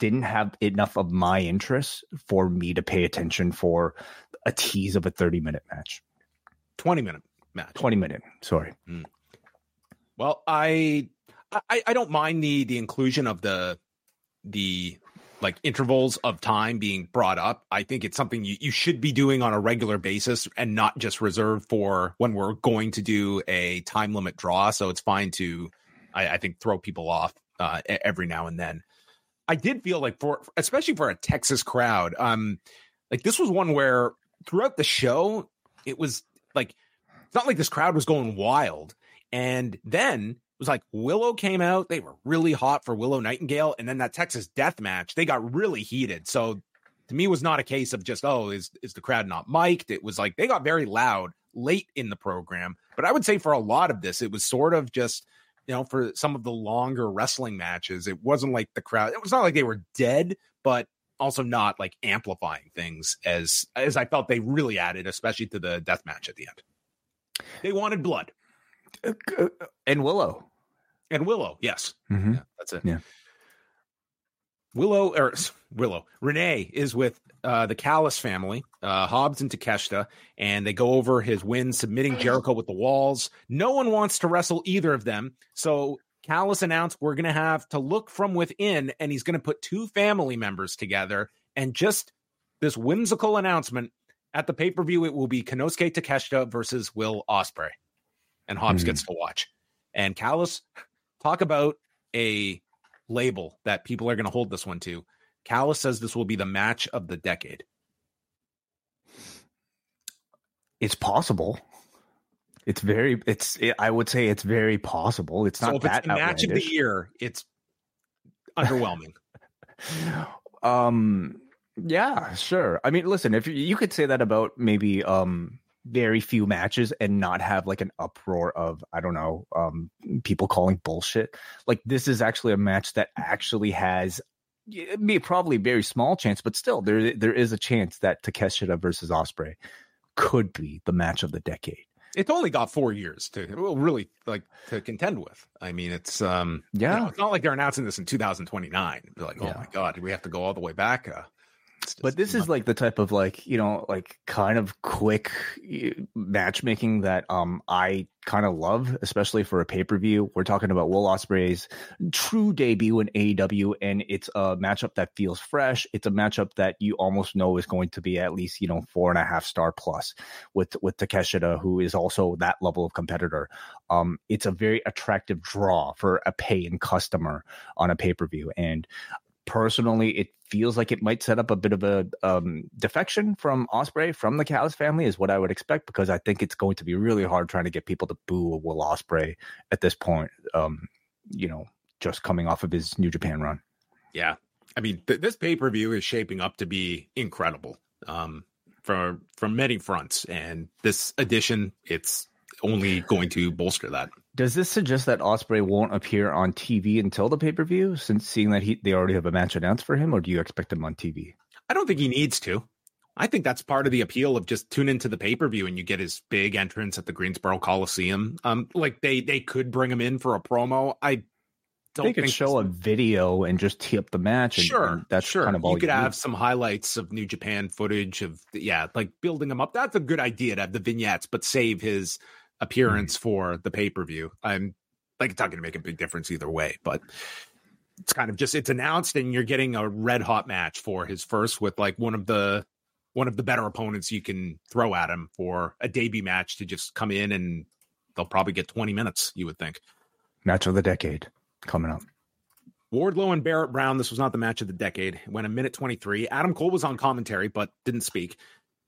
didn't have enough of my interest for me to pay attention for a tease of a 30 minute match 20 minute match 20 minute sorry. Mm. well I, I i don't mind the the inclusion of the the like intervals of time being brought up. I think it's something you, you should be doing on a regular basis and not just reserved for when we're going to do a time limit draw. So it's fine to i, I think throw people off uh, every now and then. I did feel like for especially for a texas crowd um like this was one where throughout the show it was like it's not like this crowd was going wild. And then it was like Willow came out. They were really hot for Willow Nightingale. And then that Texas death match, they got really heated. So to me, it was not a case of just, oh, is, is the crowd not mic'd? It was like they got very loud late in the program. But I would say for a lot of this, it was sort of just, you know, for some of the longer wrestling matches, it wasn't like the crowd, it was not like they were dead, but also not like amplifying things as as I felt they really added, especially to the death match at the end. They wanted blood. And Willow. And Willow, yes. Mm-hmm. Yeah, that's it. Yeah. Willow or Willow Renee is with uh, the Callis family, uh, Hobbs and Takeshita, and they go over his win, submitting Jericho with the walls. No one wants to wrestle either of them, so Callis announced we're going to have to look from within, and he's going to put two family members together. And just this whimsical announcement at the pay per view, it will be Konosuke Takeshita versus Will Ospreay, and Hobbs mm. gets to watch. And Callis, talk about a label that people are going to hold this one to. Callis says this will be the match of the decade. It's possible. It's very. It's. It, I would say it's very possible. It's not so that it's match of the year. It's underwhelming. um yeah, sure. I mean, listen, if you, you could say that about maybe um very few matches and not have like an uproar of I don't know, um people calling bullshit. Like this is actually a match that actually has me probably a very small chance, but still there there is a chance that Takeshita versus Ospreay could be the match of the decade. It's only got four years to really like to contend with. I mean, it's um yeah, you know, it's not like they're announcing this in 2029. They're like, oh yeah. my god, we have to go all the way back? Uh, but this is like the type of like you know like kind of quick matchmaking that um I kind of love, especially for a pay per view. We're talking about Will Ospreay's true debut in AEW, and it's a matchup that feels fresh. It's a matchup that you almost know is going to be at least you know four and a half star plus with with Takeshita, who is also that level of competitor. Um, it's a very attractive draw for a paying customer on a pay per view, and personally, it feels like it might set up a bit of a um, defection from Ospreay from the Callis family, is what I would expect because I think it's going to be really hard trying to get people to boo Will Ospreay at this point. Um, you know, just coming off of his New Japan run. Yeah, I mean, th- this pay per view is shaping up to be incredible um, from from many fronts, and this edition, it's only going to bolster that. Does this suggest that Ospreay won't appear on TV until the pay per view, since seeing that he they already have a match announced for him, or do you expect him on TV? I don't think he needs to. I think that's part of the appeal of just tune into the pay per view and you get his big entrance at the Greensboro Coliseum. Um, like they they could bring him in for a promo. I don't think they could show a video and just tee up the match. And, sure, and that's sure. kind of all you could you have need. some highlights of New Japan footage of yeah, like building him up. That's a good idea to have the vignettes, but save his appearance Mm-hmm. for the pay per view. I'm like it's not going to make a big difference either way, but it's kind of just it's announced and you're getting a red hot match for his first with like one of the one of the better opponents you can throw at him for a debut match to just come in and they'll probably get 20 minutes, you would think. match of the decade coming up. Wardlow and Barrett Brown. This was not the match of the decade. It went a minute 23. Adam Cole was on commentary, but didn't speak.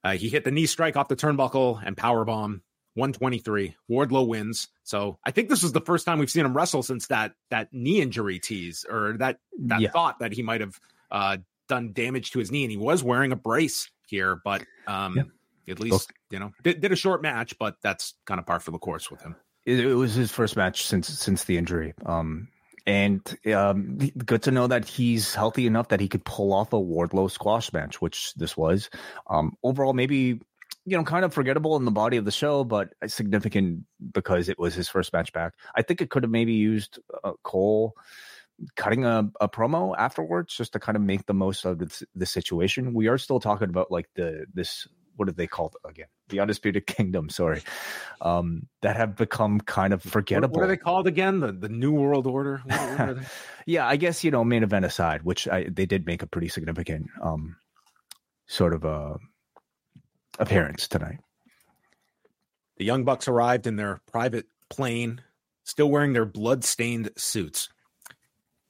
Uh, he hit the knee strike off the turnbuckle and power bomb. 123. Wardlow wins. So I think this was the first time we've seen him wrestle since that that knee injury tease or that that Yeah. thought that he might have uh, done damage to his knee, and he was wearing a brace here. But um, Yeah. at least you know did, did a short match, but that's kind of par for the course with him. It, it was his first match since since the injury. Um, and um, good to know that he's healthy enough that he could pull off a Wardlow squash match, which this was. Um, overall, maybe you know, kind of forgettable in the body of the show, but significant because it was his first match back. I think it could have maybe used uh, Cole cutting a, a promo afterwards just to kind of make the most of the, the situation. We are still talking about like the this what do they call it again? The Undisputed Kingdom, sorry. Um, that have become kind of forgettable. what are they called again? The the New World Order. What, what yeah, I guess you know main event aside, which I, they did make a pretty significant um sort of uh appearance tonight. The Young Bucks arrived in their private plane, still wearing their blood-stained suits.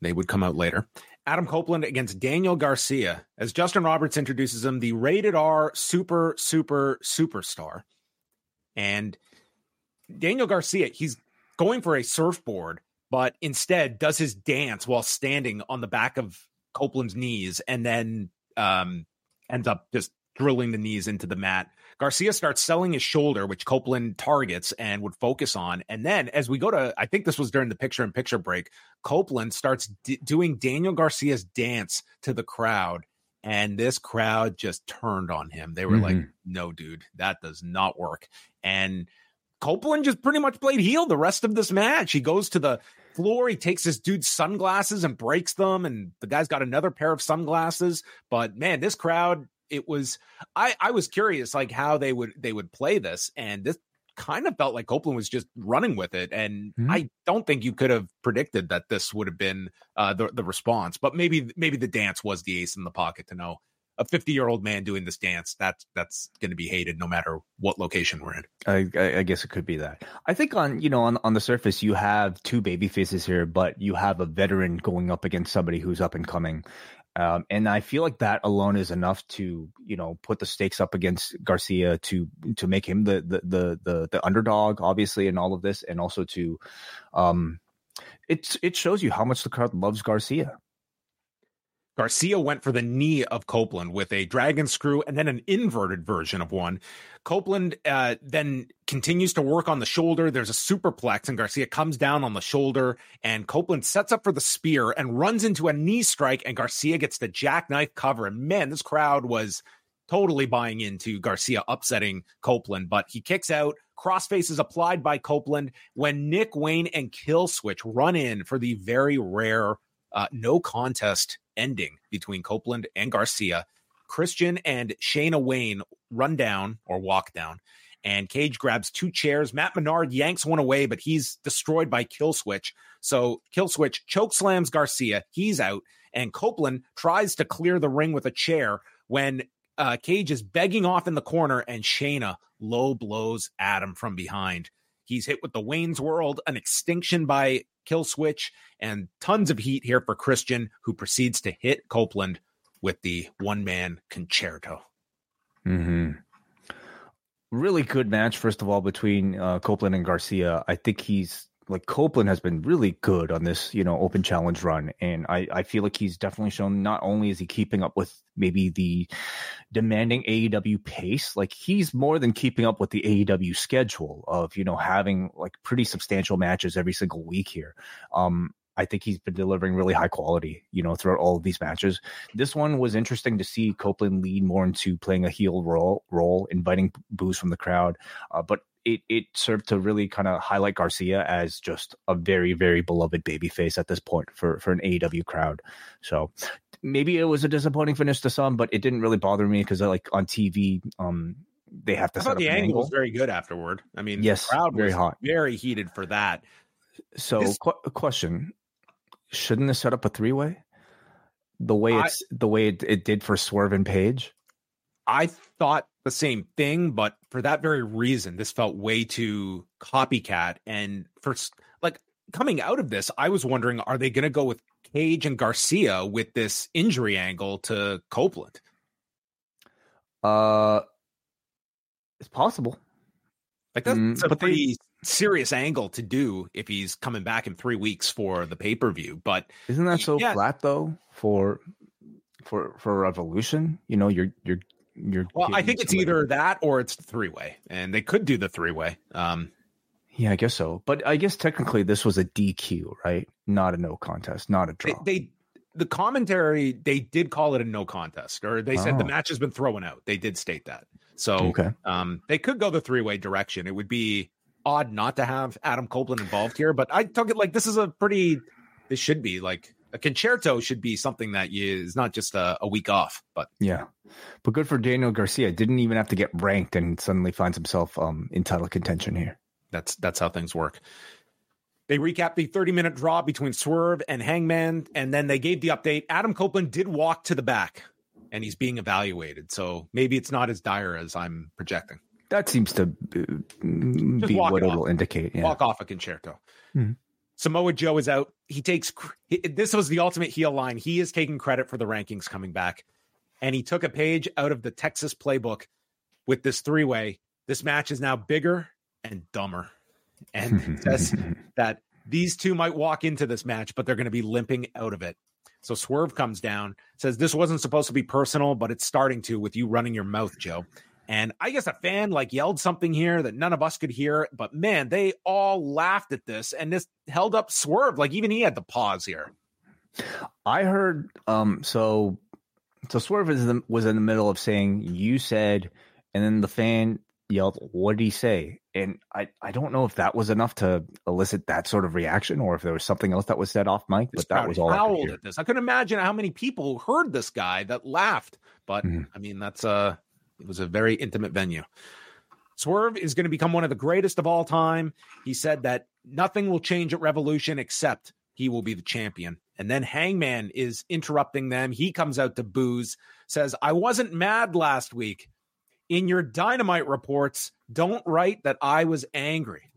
They would come out later. Adam Copeland against Daniel Garcia as Justin Roberts introduces him, the rated R super, super, superstar. And Daniel Garcia, he's going for a surfboard, but instead does his dance while standing on the back of Copeland's knees and then um, ends up just drilling the knees into the mat. Garcia starts selling his shoulder, which Copeland targets and would focus on. And then as we go to, I think this was during the picture in picture break, Copeland starts d- doing Daniel Garcia's dance to the crowd. And this crowd just turned on him. They were like, Mhm. no, dude, that does not work. And Copeland just pretty much played heel the rest of this match. He goes to the floor, he takes this dude's sunglasses and breaks them. And the guy's got another pair of sunglasses. But man, this crowd, it was I I was curious like how they would they would play this, and this kind of felt like Copeland was just running with it, and Mhm. I don't think you could have predicted that this would have been uh, the the response. But maybe maybe the dance was the ace in the pocket to know a 50 year old man doing this dance that's that's going to be hated no matter what location we're in. I, I, I guess it could be that. I think on you know on on the surface you have two baby faces here, but you have a veteran going up against somebody who's up and coming. Um, and I feel like that alone is enough to, you know, put the stakes up against Garcia to to make him the the the the, the underdog, obviously, in all of this, and also to, um, it's it shows you how much the crowd loves Garcia. Garcia went for the knee of Copeland with a dragon screw and then an inverted version of one. Copeland uh, then continues to work on the shoulder. There's a superplex, and Garcia comes down on the shoulder, and Copeland sets up for the spear and runs into a knee strike, and Garcia gets the jackknife cover. And man, this crowd was totally buying into Garcia upsetting Copeland, but he kicks out. Crossface is applied by Copeland when Nick Wayne and Killswitch run in for the very rare uh, no contest ending between Copeland and Garcia. Christian and Shayna Wayne run down or walk down, and Cage grabs two chairs. Matt Menard yanks one away, but he's destroyed by Killswitch. So Killswitch choke slams Garcia. He's out, and Copeland tries to clear the ring with a chair when uh, Cage is begging off in the corner, and Shayna low blows Adam from behind. He's hit with the Wayne's World, an extinction by Kill Switch, and tons of heat here for Christian, who proceeds to hit Copeland with the one man concerto. Mm-hmm. Really good match, first of all, between uh, Copeland and Garcia. I think he's like Copeland has been really good on this, you know, open challenge run. And I, I feel like he's definitely shown not only is he keeping up with maybe the demanding AEW pace, like he's more than keeping up with the AEW schedule of, you know, having like pretty substantial matches every single week here. Um, I think he's been delivering really high quality, you know, throughout all of these matches. This one was interesting to see Copeland lead more into playing a heel role, role inviting boos from the crowd. Uh, but it it served to really kind of highlight Garcia as just a very very beloved babyface at this point for for an AEW crowd. So maybe it was a disappointing finish to some, but it didn't really bother me because like on TV, um, they have to I set thought up the an angle was very good afterward. I mean, Yes, the crowd very was hot. very heated for that. So this- qu- question: Shouldn't this set up a three way? The way I- it's the way it, it did for Swerve and Page. I thought the same thing, but for that very reason, this felt way too copycat. And for like coming out of this, I was wondering, are they going to go with Cage and Garcia with this injury angle to Copeland? Uh, it's possible. Like that's Mm, a but they- pretty serious angle to do if he's coming back in three weeks for the pay per view. But Isn't that so Yeah. flat though for for for Revolution? You know, you're you're you're. well, I think it's either that or it's three way, and they could do the three way. Um, Yeah, I guess so. But I guess technically this was a DQ, right? Not a no contest, not a they, draw. they the commentary they did call it a no contest or they said the Oh. match has been thrown out they did state that so okay. um they could go the three-way direction it would be odd not to have adam copeland involved here but i took it like this is a pretty this should be like a concerto should be something that is not just a, a week off but Yeah. But good for Daniel Garcia. Didn't even have to get ranked and suddenly finds himself um in title contention here. that's that's how things work they recap the 30 minute draw between Swerve and Hangman, and then they gave the update. Adam Copeland did walk to the back and he's being evaluated. So maybe it's not as dire as I'm projecting. That seems to uh, be what it it'll off. indicate. Yeah. Walk off a concerto. Mhm. Samoa Joe is out. He takes this was the ultimate heel line. He is taking credit for the rankings coming back. And he took a page out of the Texas playbook with this three way. This match is now bigger and dumber. And says that these two might walk into this match, but they're going to be limping out of it. So Swerve comes down, says this wasn't supposed to be personal, but it's starting to with you running your mouth, Joe. And I guess a fan like yelled something here that none of us could hear, but man, they all laughed at this and this held up Swerve. Like even he had to pause here. I heard um so so Swerve is the, was in the middle of saying you said and then the fan yelled what did he say and I I don't know if that was enough to elicit that sort of reaction or if there was something else that was said off mic but that was all I howled hear. at this. I couldn't imagine how many people heard this guy that laughed. But Mhm. I mean, that's uh it was a very intimate venue. Swerve is going to become one of the greatest of all time. He said that nothing will change at Revolution except he will be the champion. And then Hangman is interrupting them. He comes out to boos, says, I wasn't mad last week. In your dynamite reports, don't write that I was angry.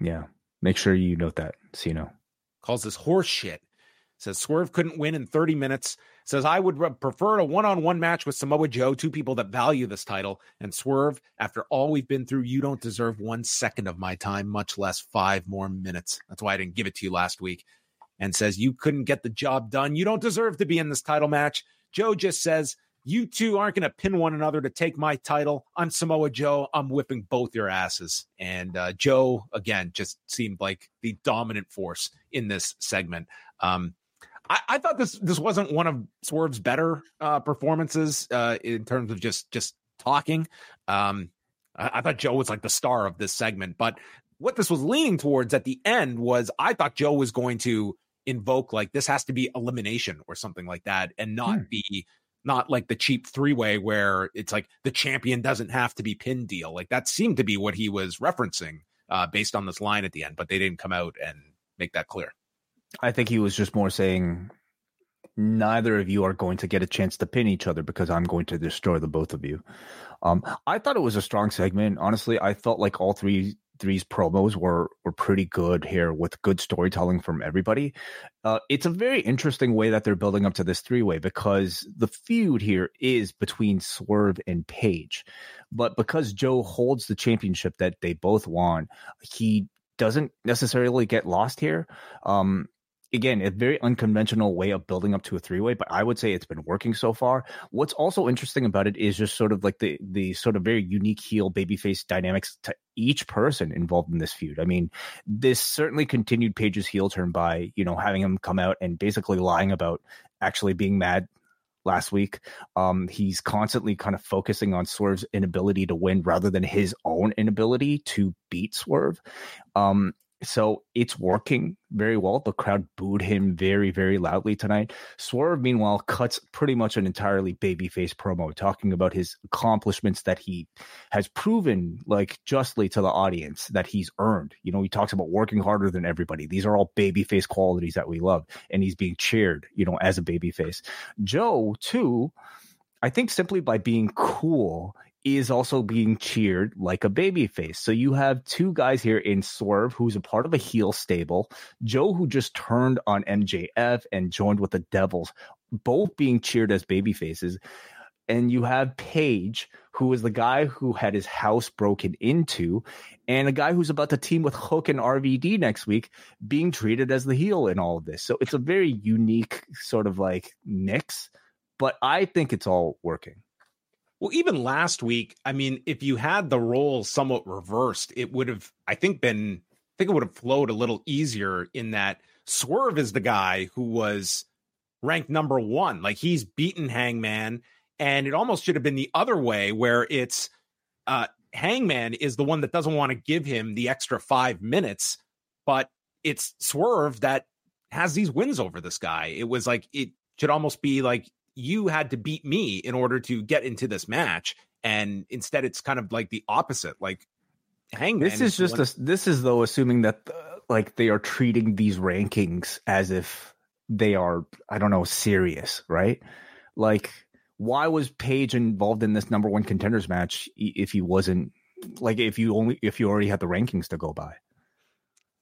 Yeah. Make sure you note that so you know. calls this horse shit. Says Swerve couldn't win in 30 minutes. Says I would re- prefer a one-on-one match with Samoa Joe, two people that value this title. And Swerve, after all we've been through, you don't deserve one second of my time, much less five more minutes. That's why I didn't give it to you last week. And says you couldn't get the job done. You don't deserve to be in this title match. Joe just says you two aren't going to pin one another to take my title. I'm Samoa Joe. I'm whipping both your asses. And uh, Joe again just seemed like the dominant force in this segment. Um, I, I thought this this wasn't one of Swerve's better uh, performances uh, in terms of just just talking. Um, I, I thought Joe was like the star of this segment, but what this was leaning towards at the end was I thought Joe was going to invoke like this has to be elimination or something like that, and not Hmm. be not like the cheap three way where it's like the champion doesn't have to be pin deal. Like that seemed to be what he was referencing uh, based on this line at the end, but they didn't come out and make that clear. I think he was just more saying neither of you are going to get a chance to pin each other because I'm going to destroy the both of you. Um, I thought it was a strong segment. Honestly, I felt like all three three's promos were were pretty good here with good storytelling from everybody. Uh, it's a very interesting way that they're building up to this three way because the feud here is between Swerve and Page, but because Joe holds the championship that they both won, he doesn't necessarily get lost here. Um, again, a very unconventional way of building up to a three way, but I would say it's been working so far. What's also interesting about it is just sort of like the the sort of very unique heel babyface dynamics to each person involved in this feud. I mean, this certainly continued Page's heel turn by you know having him come out and basically lying about actually being mad last week. Um, he's constantly kind of focusing on Swerve's inability to win rather than his own inability to beat Swerve. Um, so it's working very well. The crowd booed him very, very loudly tonight. Swerve, meanwhile, cuts pretty much an entirely babyface promo talking about his accomplishments that he has proven, like justly to the audience, that he's earned. You know, he talks about working harder than everybody. These are all babyface qualities that we love, and he's being cheered, you know, as a babyface. Joe, too, I think simply by being cool is also being cheered like a babyface. So you have two guys here in Swerve, who's a part of a heel stable, Joe, who just turned on MJF and joined with the Devils, both being cheered as babyfaces. And you have Page, who is the guy who had his house broken into, and a guy who's about to team with Hook and RVD next week, being treated as the heel in all of this. So it's a very unique sort of like mix, but I think it's all working. Well, even last week, I mean, if you had the roles somewhat reversed, it would have, I think, been, I think it would have flowed a little easier in that Swerve is the guy who was ranked number one. Like he's beaten Hangman, and it almost should have been the other way where it's uh, Hangman is the one that doesn't want to give him the extra five minutes, but it's Swerve that has these wins over this guy. It was like, it should almost be like you had to beat me in order to get into this match. And instead, it's kind of like the opposite. Like Hangman. This is just one- a, this is though assuming that uh, like they are treating these rankings as if they are I don't know serious, right? Like why was Page involved in this number one contenders match if he wasn't like if you only if you already had the rankings to go by?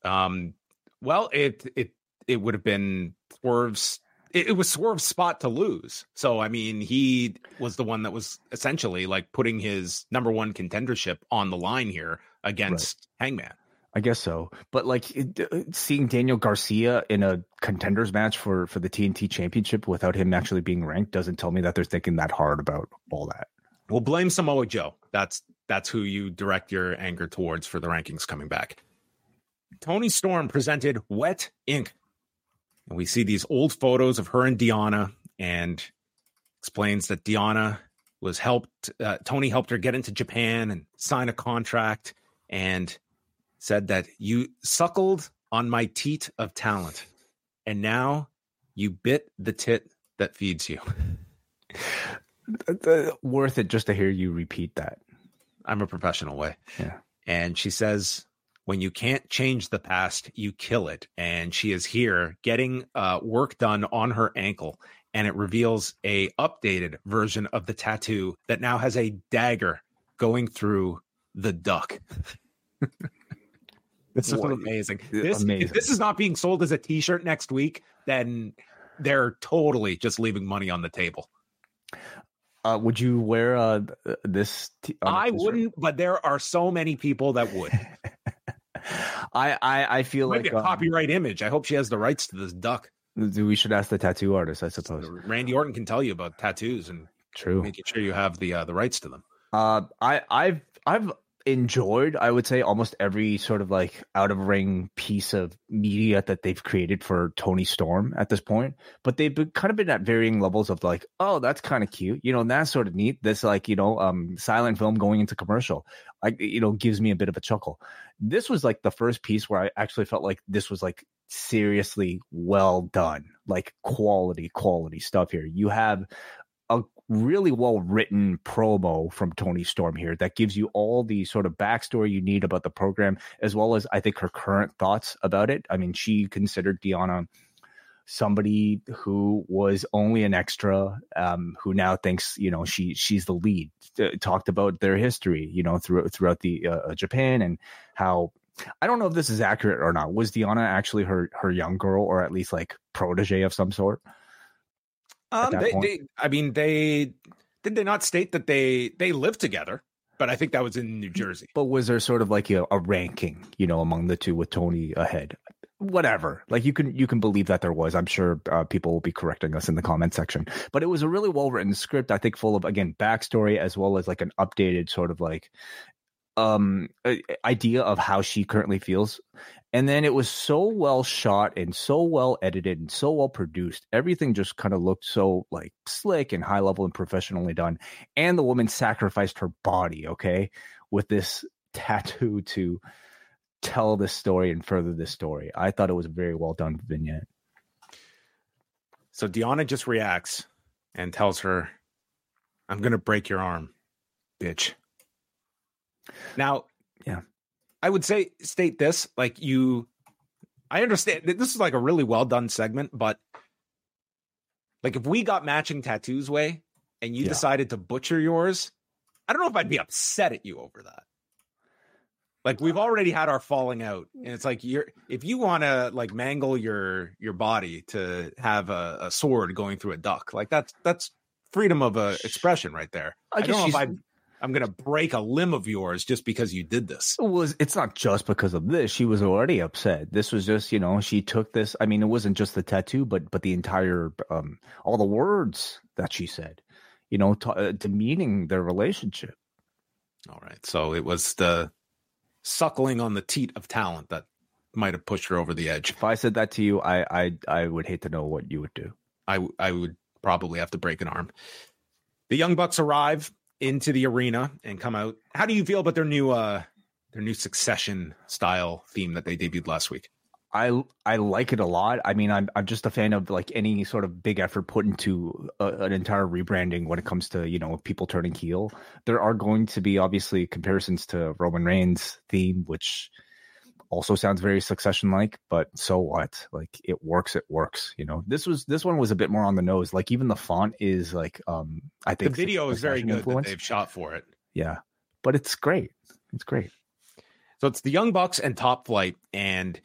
Um. Well, it it it would have been Swerve's it, it, was Swerve's spot to lose. So I mean, he was the one that was essentially like putting his number one contendership on the line here against right. Hangman. I guess so, but like it, uh, seeing Daniel Garcia in a contenders match for for the TNT Championship without him actually being ranked doesn't tell me that they're thinking that hard about all that. Well, blame Samoa Joe. That's that's who you direct your anger towards for the rankings coming back. Toni Storm presented Wet Ink and we see these old photos of her and Deonna and explains that Deonna was helped, uh, Toni helped her get into Japan and sign a contract and said that you suckled on my teat of talent. And now you bit the tit that feeds you. Worth it just to hear you repeat that. I'm a professional Wai. Yeah. And she says, when you can't change the past, you kill it. And she is here getting uh, work done on her ankle, and it reveals a updated version of the tattoo that now has a dagger going through the duck. this is amazing. This, amazing. If this is not being sold as a T-shirt next week, then they're totally just leaving money on the table. Uh, would you wear uh, this? T- I wouldn't, but there are so many people that would. I, I I feel like a um, copyright image. I hope she has the rights to this duck. We should ask the tattoo artist, I suppose. Randy Orton can tell you about tattoos and true making sure you have the uh, the rights to them. Uh, I I've I've enjoyed, I would say, almost every sort of like out of ring piece of media that they've created for Toni Storm at this point. But they've been kind of been at varying levels of like, oh, that's kind of cute, you know, that's sort of neat. This like, you know, um, silent film going into commercial, like, you know, gives me a bit of a chuckle. This was like the first piece where I actually felt like this was like seriously well done, like quality, quality stuff here. You have really well written promo from Toni Storm here that gives you all the sort of backstory you need about the program, as well as I think her current thoughts about it. I mean, she considered Deonna somebody who was only an extra, um, who now thinks you know she she's the lead. Uh, talked about their history, you know, throughout throughout the uh, Japan and how I don't know if this is accurate or not. Was Deonna actually her her young girl or at least like protege of some sort? Um, they, they, I mean, they did they not state that they they live together? but I think that was in New Jersey. But was there sort of like a, a ranking, you know, among the two with Toni ahead? Whatever. Like you can you can believe that there was. I'm sure uh, people will be correcting us in the comment section. But it was a really well written script. I think full of again backstory as well as like an updated sort of like um idea of how she currently feels. And then it was so well shot and so well edited and so well produced. Everything just kind of looked so like slick and high level and professionally done. And the woman sacrificed her body okay with this tattoo to tell this story and further this story. I thought it was a very well done vignette. So Deonna just reacts and tells her, I'm to break your arm, bitch. Now, Yeah. I would say, state this like you, I understand that this is like a really well done segment, but like if we got matching tattoos Wai and you Yeah. decided to butcher yours, I don't know if I'd be upset at you over that. Like we've already had our falling out, and it's like you're if you want to like mangle your your body to have a, a sword going through a duck, like that's that's freedom of uh, expression right there. I I, don't know if I I'm gonna break a limb of yours just because you did this. it was it's not just because of this she was already upset this was just you know she took this i mean it wasn't just the tattoo but but the entire um all the words that she said you know to, uh, demeaning their relationship All right, so it was the suckling on the teat of talent that might have pushed her over the edge. if i said that to you i i i would hate to know what you would do I I would probably have to break an arm. The Young Bucks arrive into the arena and come out. How do you feel about their new uh their new succession style theme that they debuted last week? I I like it a lot. I mean, I'm I'm just a fan of like any sort of big effort put into a, an entire rebranding when it comes to you know people turning heel. There are going to be obviously comparisons to Roman Reigns' theme, which also sounds very Succession like. But so what? Like it works. It works. You know, this was this one was a bit more on the nose. Like even the font is like um I think The video is very good that they've shot for it. Yeah, but it's great. It's great. So it's the Young Bucks and Top Flight. And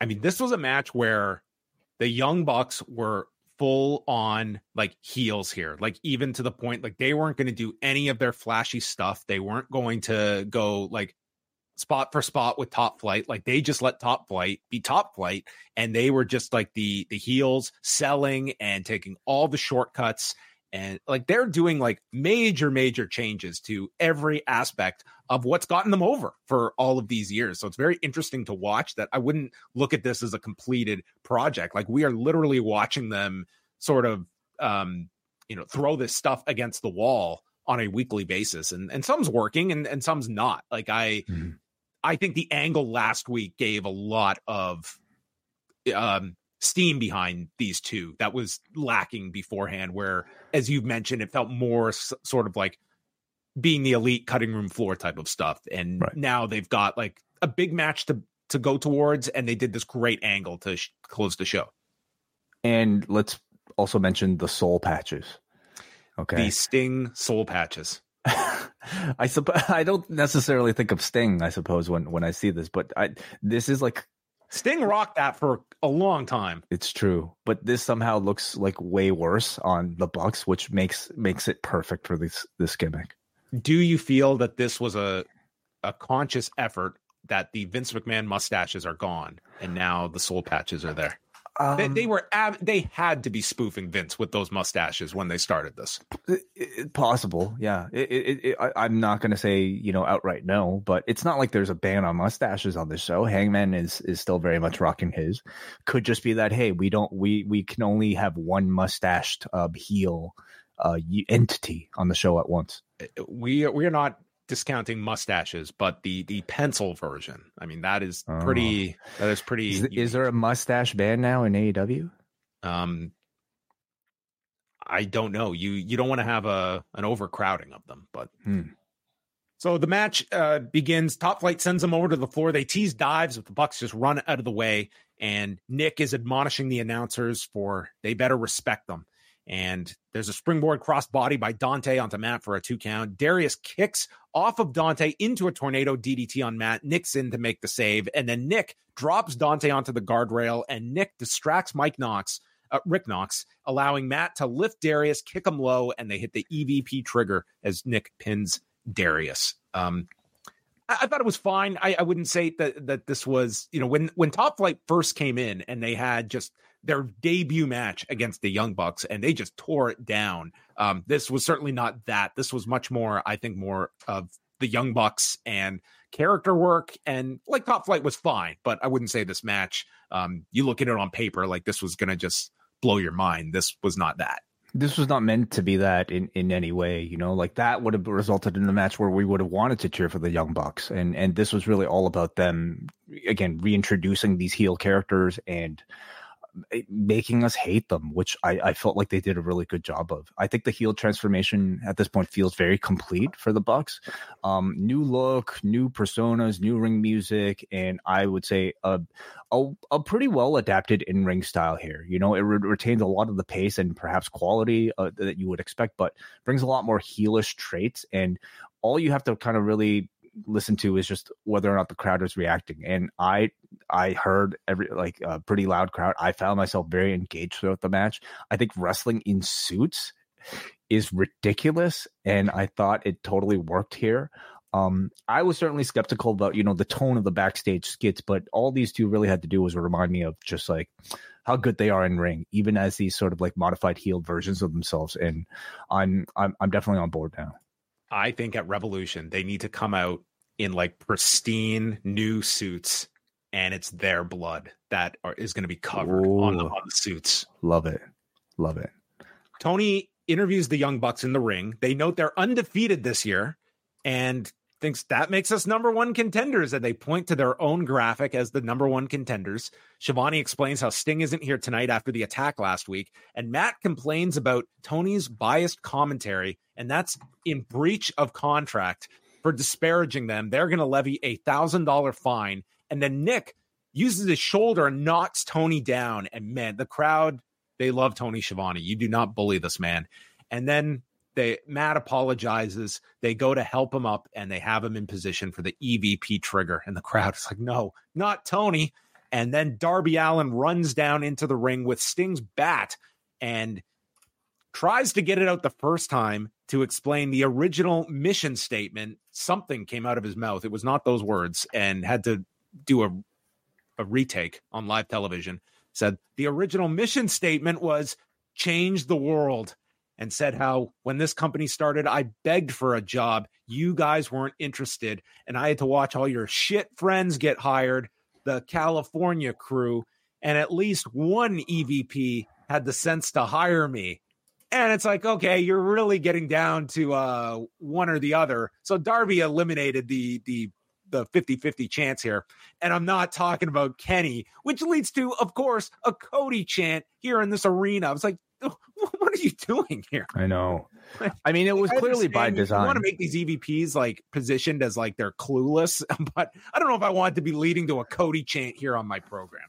I mean, this was a match where the Young Bucks were full on like heels here, like even to the point like they weren't going to do any of their flashy stuff. They weren't going to go like spot for spot with Top Flight. Like they just let Top Flight be Top Flight, and they were just like the the heels selling and taking all the shortcuts. And like they're doing like major, major changes to every aspect of what's gotten them over for all of these years. So it's very interesting to watch that. I wouldn't look at this as a completed project. Like we are literally watching them sort of, um, you know, throw this stuff against the wall on a weekly basis. And, and some's working and, and some's not. Like I, Mhm. I think the angle last week gave a lot of, um, steam behind these two that was lacking beforehand where as you've mentioned it felt more s- sort of like being the elite cutting room floor type of stuff and Right. now they've got like a big match to to go towards and they did this great angle to sh- close the show And let's also mention the soul patches. Okay. the sting soul patches I suppose I don't necessarily think of Sting. I suppose when when I see this, but I this is like sting rocked that for a long time it's true, but this somehow looks like way worse on the Bucks, which makes makes it perfect for this this gimmick. do you feel that this was a a conscious effort that the Vince McMahon mustaches are gone and now the soul patches are there Um, they were ab- they had to be spoofing Vince with those mustaches when they started this It- it- possible, yeah. It, I, I'm not going to say you know outright no, but it's not like there's a ban on mustaches on this show. Hangman is is still very much rocking his. Could just be that hey, we don't we we can only have one mustached uh, heel uh, entity on the show at once. we we are not discounting mustaches, but the the pencil version. I mean, that is Oh. pretty. That is pretty. Is, is there a mustache ban now in AEW? Um, I don't know. You you don't want to have a an overcrowding of them, but. Hmm. So the match uh, begins. Top Flight sends them over to the floor. They tease dives, but the Bucks just run out of the way. And Nick is admonishing the announcers for they better respect them. And there's a springboard crossbody by Dante onto Matt for a two count. Darius kicks off of Dante into a tornado DDT on Matt. In to make the save. And then Nick drops Dante onto the guardrail, and Nick distracts Mike Knox, uh, Rick Knox, allowing Matt to lift Darius, kick him low, and they hit the EVP trigger as Nick pins Darius. Um, I, I thought it was fine. I, I wouldn't say that that this was you know when when Top Flight first came in and they had just their debut match against the Young Bucks and they just tore it down. Um, this was certainly not that. This was much more, I think, more of the Young Bucks and character work. And like Top Flight was fine, but I wouldn't say this match. Um, you look at it on paper, like this was going to just blow your mind. This was not that this was not meant to be that in, in any way, you know, like that would have resulted in a match where we would have wanted to cheer for the Young Bucks. And, and this was really all about them, again, reintroducing these heel characters and making us hate them, which I, I, felt like they did a really good job of. I think the heel transformation at this point feels very complete for the Bucks. Um, new look, new personas, new ring music, and I would say a a, a pretty well adapted in ring style here. You know, it re- retains a lot of the pace and perhaps quality uh, that you would expect, but brings a lot more heelish traits. And all you have to kind of really listen to is just whether or not the crowd is reacting. And I I heard every like a pretty loud crowd. I found myself very engaged throughout the match. I think wrestling in suits is ridiculous, and I thought it totally worked here. Um, I was certainly skeptical about you know the tone of the backstage skits, but all these two really had to do was remind me of just like how good they are in ring, even as these sort of like modified healed versions of themselves. And I'm I'm I'm definitely on board now. I think at Revolution they need to come out in like pristine new suits, and it's their blood that are, is going to be covered on the, on the suits. Love it, love it. Tony interviews the Young Bucks in the ring. They note they're undefeated this year, and thinks that makes us number one contenders, and they point to their own graphic as the number one contenders. Schiavone explains how Sting isn't here tonight after the attack last week, and Matt complains about Tony's biased commentary, and that's in breach of contract for disparaging them. They're going to levy a thousand dollar fine, and then Nick uses his shoulder and knocks Tony down. And man, the crowd they love Tony Schiavone. You do not bully this man. And then they Matt apologizes. They go to help him up and they have him in position for the EVP trigger. And the crowd is like, no, not Tony. And then Darby Allin runs down into the ring with Sting's bat and tries to get it out the first time to explain the original mission statement. Something came out of his mouth. It was not those words and had to do a, a retake on live television. Said the original mission statement was change the world and said how when this company started, I begged for a job. You guys weren't interested. And I had to watch all your shit friends get hired, the California crew, and at least one EVP had the sense to hire me. And it's like, okay, you're really getting down to uh, one or the other. So Darby eliminated the the the 50-50 chance here. And I'm not talking about Kenny, which leads to, of course, a Cody chant here in this arena. I was like, are you doing here? I know. I mean, it was clearly by design. I want to make these EVPs like positioned as like they're clueless, but I don't know if I want to be leading to a Cody chant here on my program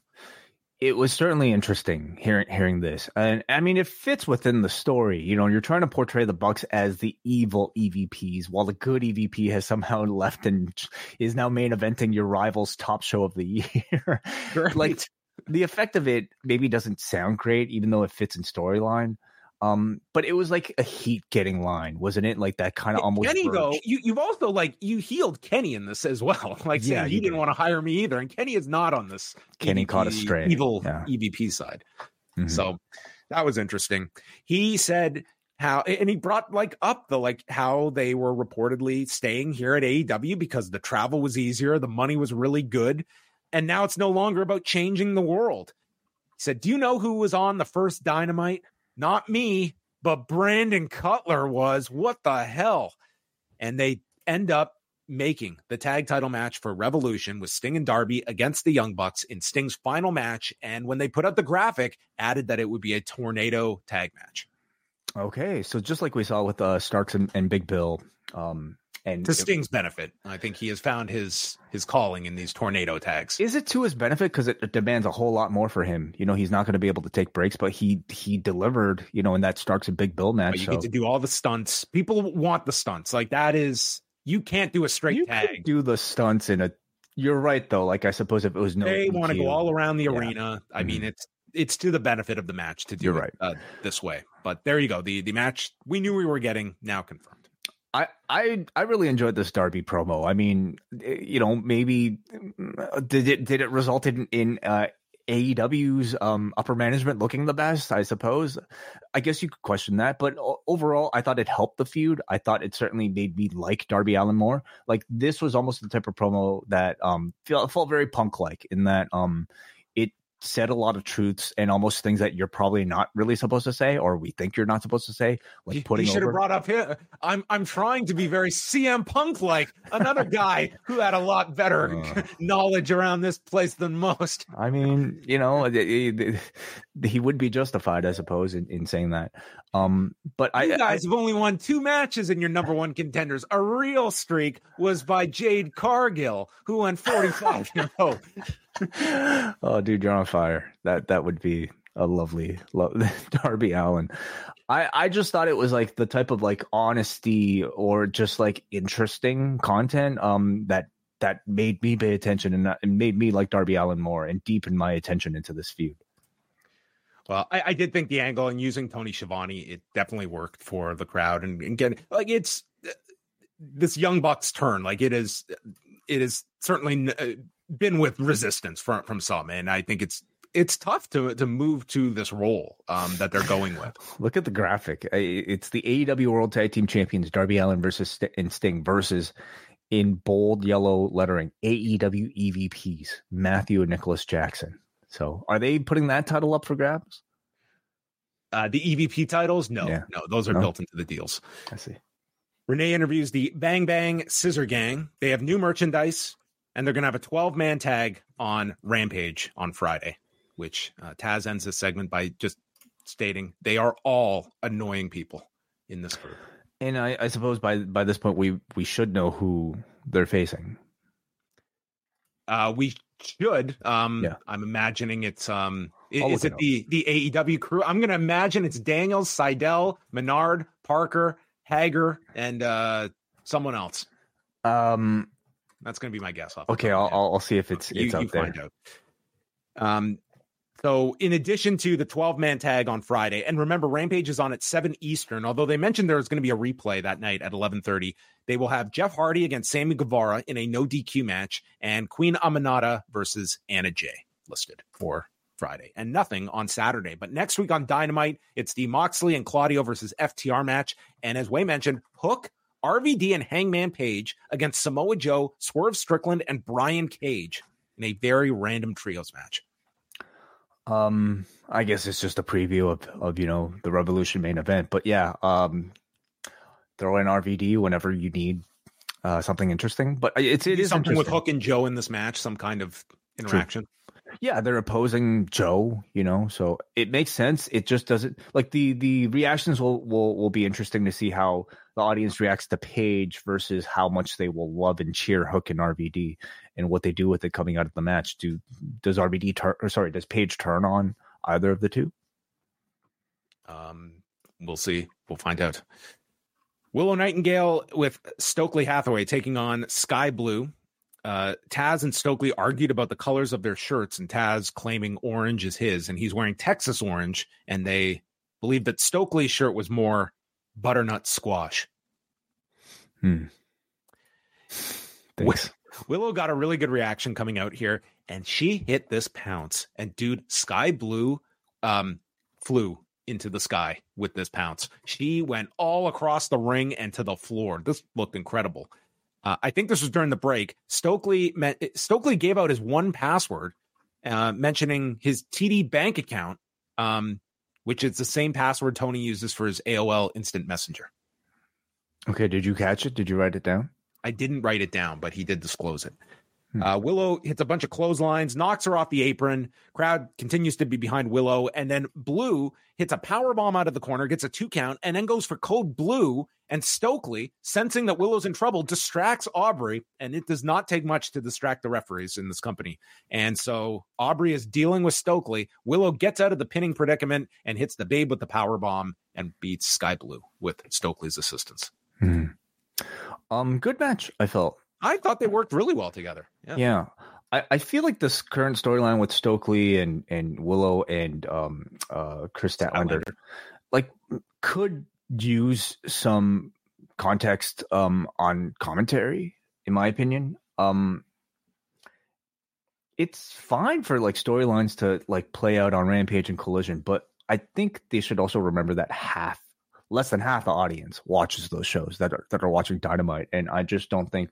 it was certainly interesting hearing hearing this, and I mean, it fits within the story. You know, you're trying to portray the Bucks as the evil EVPs, while the good EVP has somehow left and is now main eventing your rival's top show of the year. Right. like the effect of it maybe doesn't sound great, even though it fits in storyline. Um, but it was like a heat getting line, wasn't it? Like that kind of almost. Kenny, though, you you've also like you healed Kenny in this as well. Like yeah, saying he didn't want to hire me either, and Kenny is not on this. Kenny EVP, caught a stray evil yeah. EVP side, mm-hmm. so that was interesting. He said how and he brought like up the like how they were reportedly staying here at AEW because the travel was easier, the money was really good, and now it's no longer about changing the world. He said, "Do you know who was on the first Dynamite?" Not me, but Brandon Cutler was. What the hell? And they end up making the tag title match for Revolution with Sting and Darby against the Young Bucks in Sting's final match. And when they put up the graphic, added that it would be a tornado tag match. Okay, so just like we saw with uh, Starks and, and Big Bill, um, and to Sting's benefit, I think he has found his his calling in these tornado tags. Is it to his benefit because it, demands a whole lot more for him? You know, he's not going to be able to take breaks, but he he delivered. You know, and that starts a Big Bill match, but you so. get to do all the stunts. People want the stunts. Like that is you can't do a straight you tag. do the stunts in a. You're right though. Like I suppose if it was no, they want to go all around the yeah. arena. I mm-hmm. mean, it's it's to the benefit of the match to do You're it right. Uh, this way. But there you go. The the match we knew we were getting now confirmed. I, I I really enjoyed this Darby promo. I mean, eh, you know, maybe mm, did it did it result in in uh, AEW's um, upper management looking the best? I suppose. I guess you could question that, but overall, I thought it helped the feud. I thought it certainly made me like Darby Allin more. Like this was almost the type of promo that um felt, felt very punk like in that um said a lot of truths and almost things that you're probably not really supposed to say or we think you're not supposed to say like putting you should over... have brought up here i'm i'm trying to be very cm punk like another guy who had a lot better uh, knowledge around this place than most. I mean you know he would be justified i suppose in, in saying that. Um but you I, guys I, have only won two matches in your number one contenders. A real streak was by jade cargill who won 45 in a row oh, dude, you're on fire. That that would be a lovely lo- Darby Allin. I I just thought it was like the type of like honesty or just like interesting content um that that made me pay attention and, that, and made me like Darby Allin more and deepen my attention into this feud. Well, I, I, did think the angle and using Tony Schiavone, it definitely worked for the crowd and, and getting like it's uh, this young bucks turn. Like it is, it is certainly uh, been with resistance from from some, and I think it's it's tough to to move to this role um, that they're going with. Look at the graphic. It's the AEW World Tag Team Champions Darby Allin versus St- and Sting versus in bold yellow lettering AEW EVPs Matthew and Nicholas Jackson. So are they putting that title up for grabs? Uh, the EVP titles? No, yeah. no, those are no? built into the deals. I see. Renee interviews the Bang Bang Scissor Gang. They have new merchandise and they're going to have a 12 man tag on Rampage on Friday, which uh, Taz ends this segment by just stating they are all annoying people in this group. And I, I suppose by by this point we we should know who they're facing. Uh, we should. Um, yeah. I'm imagining it's um, is it, the the AEW crew? I'm going to imagine it's Daniels, Sydal, Menard, Parker, Hager, and uh, someone else. Um, that's going to be my guess. Okay, I'll, I'll see if it's it's you, out you there. Out. Um, so in addition to the 12 man tag on Friday, and remember Rampage is on at 7 Eastern, although they mentioned there's going to be a replay that night at 11:30. They will have Jeff Hardy against Sammy Guevara in a no DQ match and Queen Aminata versus Anna Jay listed for Friday and nothing on Saturday. But next week on Dynamite, it's the Moxley and Claudio versus FTR match. And as Wai mentioned, Hook RVD and Hangman Page against Samoa Joe, Swerve Strickland, and Brian Cage in a very random trios match. Um, I guess it's just a preview of of you know the Revolution main event, but yeah, um, throw in RVD whenever you need uh, something interesting. But it's it is something with Hook and Joe in this match, some kind of interaction. True. Yeah, they're opposing Joe, you know, so it makes sense. It just doesn't like the the reactions will will will be interesting to see how the audience reacts to Page versus how much they will love and cheer Hook and RVD and what they do with it coming out of the match. Do does RVD turn or sorry, does Page turn on either of the two? Um we'll see. We'll find out. Willow Nightingale with Stokely Hathaway taking on Skye Blue uh, Taz and Stokely argued about the colors of their shirts, and Taz claiming orange is his, and he's wearing Texas orange, and they believe that Stokely's shirt was more butternut squash. Hmm. Thanks. Willow got a really good reaction coming out here, and she hit this pounce. And dude, Skye Blue um, flew into the sky with this pounce. She went all across the ring and to the floor. This looked incredible. Uh, I think this was during the break. Stokely Stokely gave out his one password, uh, mentioning his TD bank account, um, which is the same password Tony uses for his AOL Instant Messenger. Okay, did you catch it? Did you write it down? I didn't write it down, but he did disclose it. Hmm. Uh, Willow hits a bunch of clotheslines, knocks her off the apron. Crowd continues to be behind Willow, and then Blue hits a power bomb out of the corner, gets a two count, and then goes for code Blue. And Stokely, sensing that Willow's in trouble, distracts Aubrey, and it does not take much to distract the referees in this company. And so Aubrey is dealing with Stokely. Willow gets out of the pinning predicament and hits the Babe with the power bomb and beats Skye Blue with Stokely's assistance. Hmm. Um, good match. I felt I thought they worked really well together. Yeah. yeah. I, I feel like this current storyline with Stokely and, and Willow and um uh Kris Statlander, like could use some context um, on commentary, in my opinion. Um, it's fine for like storylines to like play out on Rampage and Collision, but I think they should also remember that half, less than half the audience watches those shows that are that are watching Dynamite, and I just don't think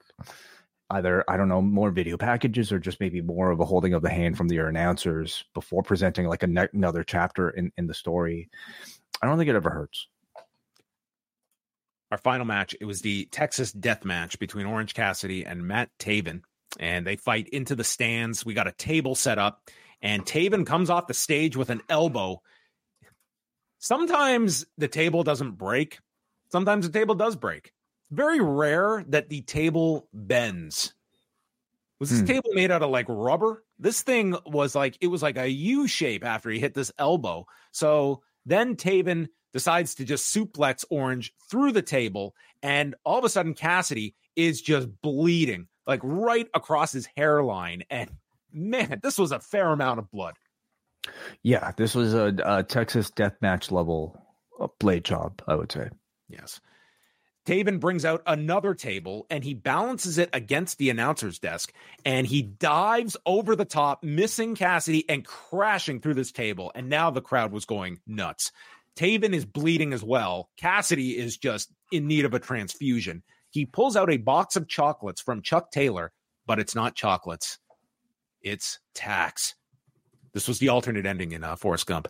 either I don't know more video packages or just maybe more of a holding of the hand from their announcers before presenting like ne- another chapter in in the story. I don't think it ever hurts. Our final match, it was the Texas Death Match between Orange Cassidy and Matt Taven, and they fight into the stands. We got a table set up, and Taven comes off the stage with an elbow. Sometimes the table doesn't break. Sometimes the table does break very rare that the table bends. Was this hmm. table made out of like rubber? This thing was like it was like a U shape after he hit this elbow. So then Taven decides to just suplex Orange through the table, and all of a sudden Cassidy is just bleeding like right across his hairline. And man, this was a fair amount of blood. Yeah, this was a, a Texas death match level uh, blade job, I would say. Yes. Taven brings out another table and he balances it against the announcer's desk and he dives over the top, missing Cassidy and crashing through this table. And now the crowd was going nuts. Taven is bleeding as well. Cassidy is just in need of a transfusion. He pulls out a box of chocolates from Chuck Taylor, but it's not chocolates, it's tacks. This was the alternate ending in uh, Forrest Gump.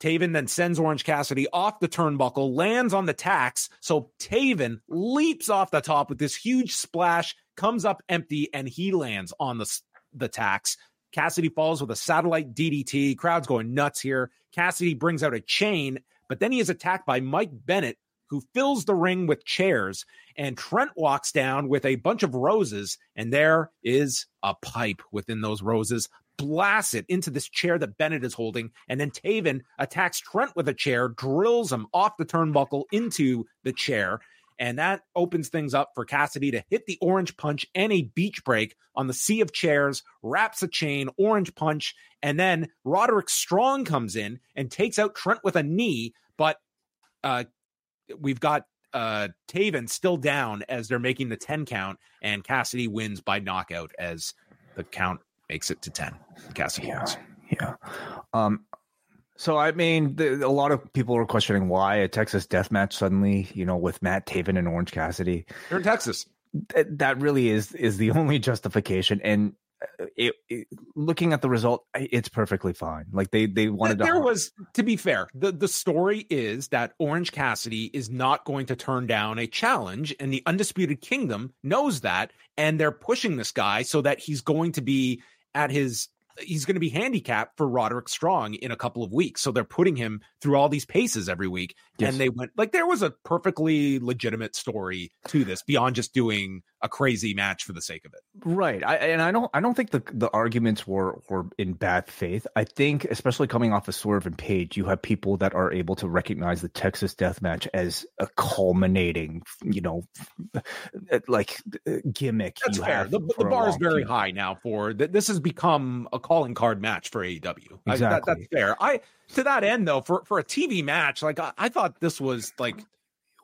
Taven then sends Orange Cassidy off the turnbuckle, lands on the tacks. So Taven leaps off the top with this huge splash, comes up empty, and he lands on the, the tacks. Cassidy falls with a satellite DDT. Crowd's going nuts here. Cassidy brings out a chain, but then he is attacked by Mike Bennett, who fills the ring with chairs. And Trent walks down with a bunch of roses, and there is a pipe within those roses blasts it into this chair that Bennett is holding. And then Taven attacks Trent with a chair, drills him off the turnbuckle into the chair. And that opens things up for Cassidy to hit the orange punch and a beach break on the sea of chairs, wraps a chain, orange punch. And then Roderick Strong comes in and takes out Trent with a knee. But uh, we've got uh, Taven still down as they're making the 10 count, and Cassidy wins by knockout as the count makes it to 10. Cassidy yeah, Yeah. Um, so I mean, the, a lot of people are questioning why a Texas death match suddenly, you know, with Matt Taven and Orange Cassidy. You're in Texas. Th- that really is is the only justification, and it, it, looking at the result, it's perfectly fine. Like they they wanted there to. There was, to be fair, the the story is that Orange Cassidy is not going to turn down a challenge, and the Undisputed Kingdom knows that, and they're pushing this guy so that he's going to be at his he's going to be handicapped for Roderick Strong in a couple of weeks. So they're putting him through all these paces every week. Yes. And they went like there was a perfectly legitimate story to this beyond just doing a crazy match for the sake of it. Right. I, and I don't I don't think the the arguments were were in bad faith. I think especially coming off of Swerve and Page, you have people that are able to recognize the Texas death match as a culminating, you know, like gimmick. That's fair. The, the bar is very high now for that. this has become a calling card match for AEW. Exactly. I, that, that's fair. I to that end though, for for a TV match, like I, I thought this was like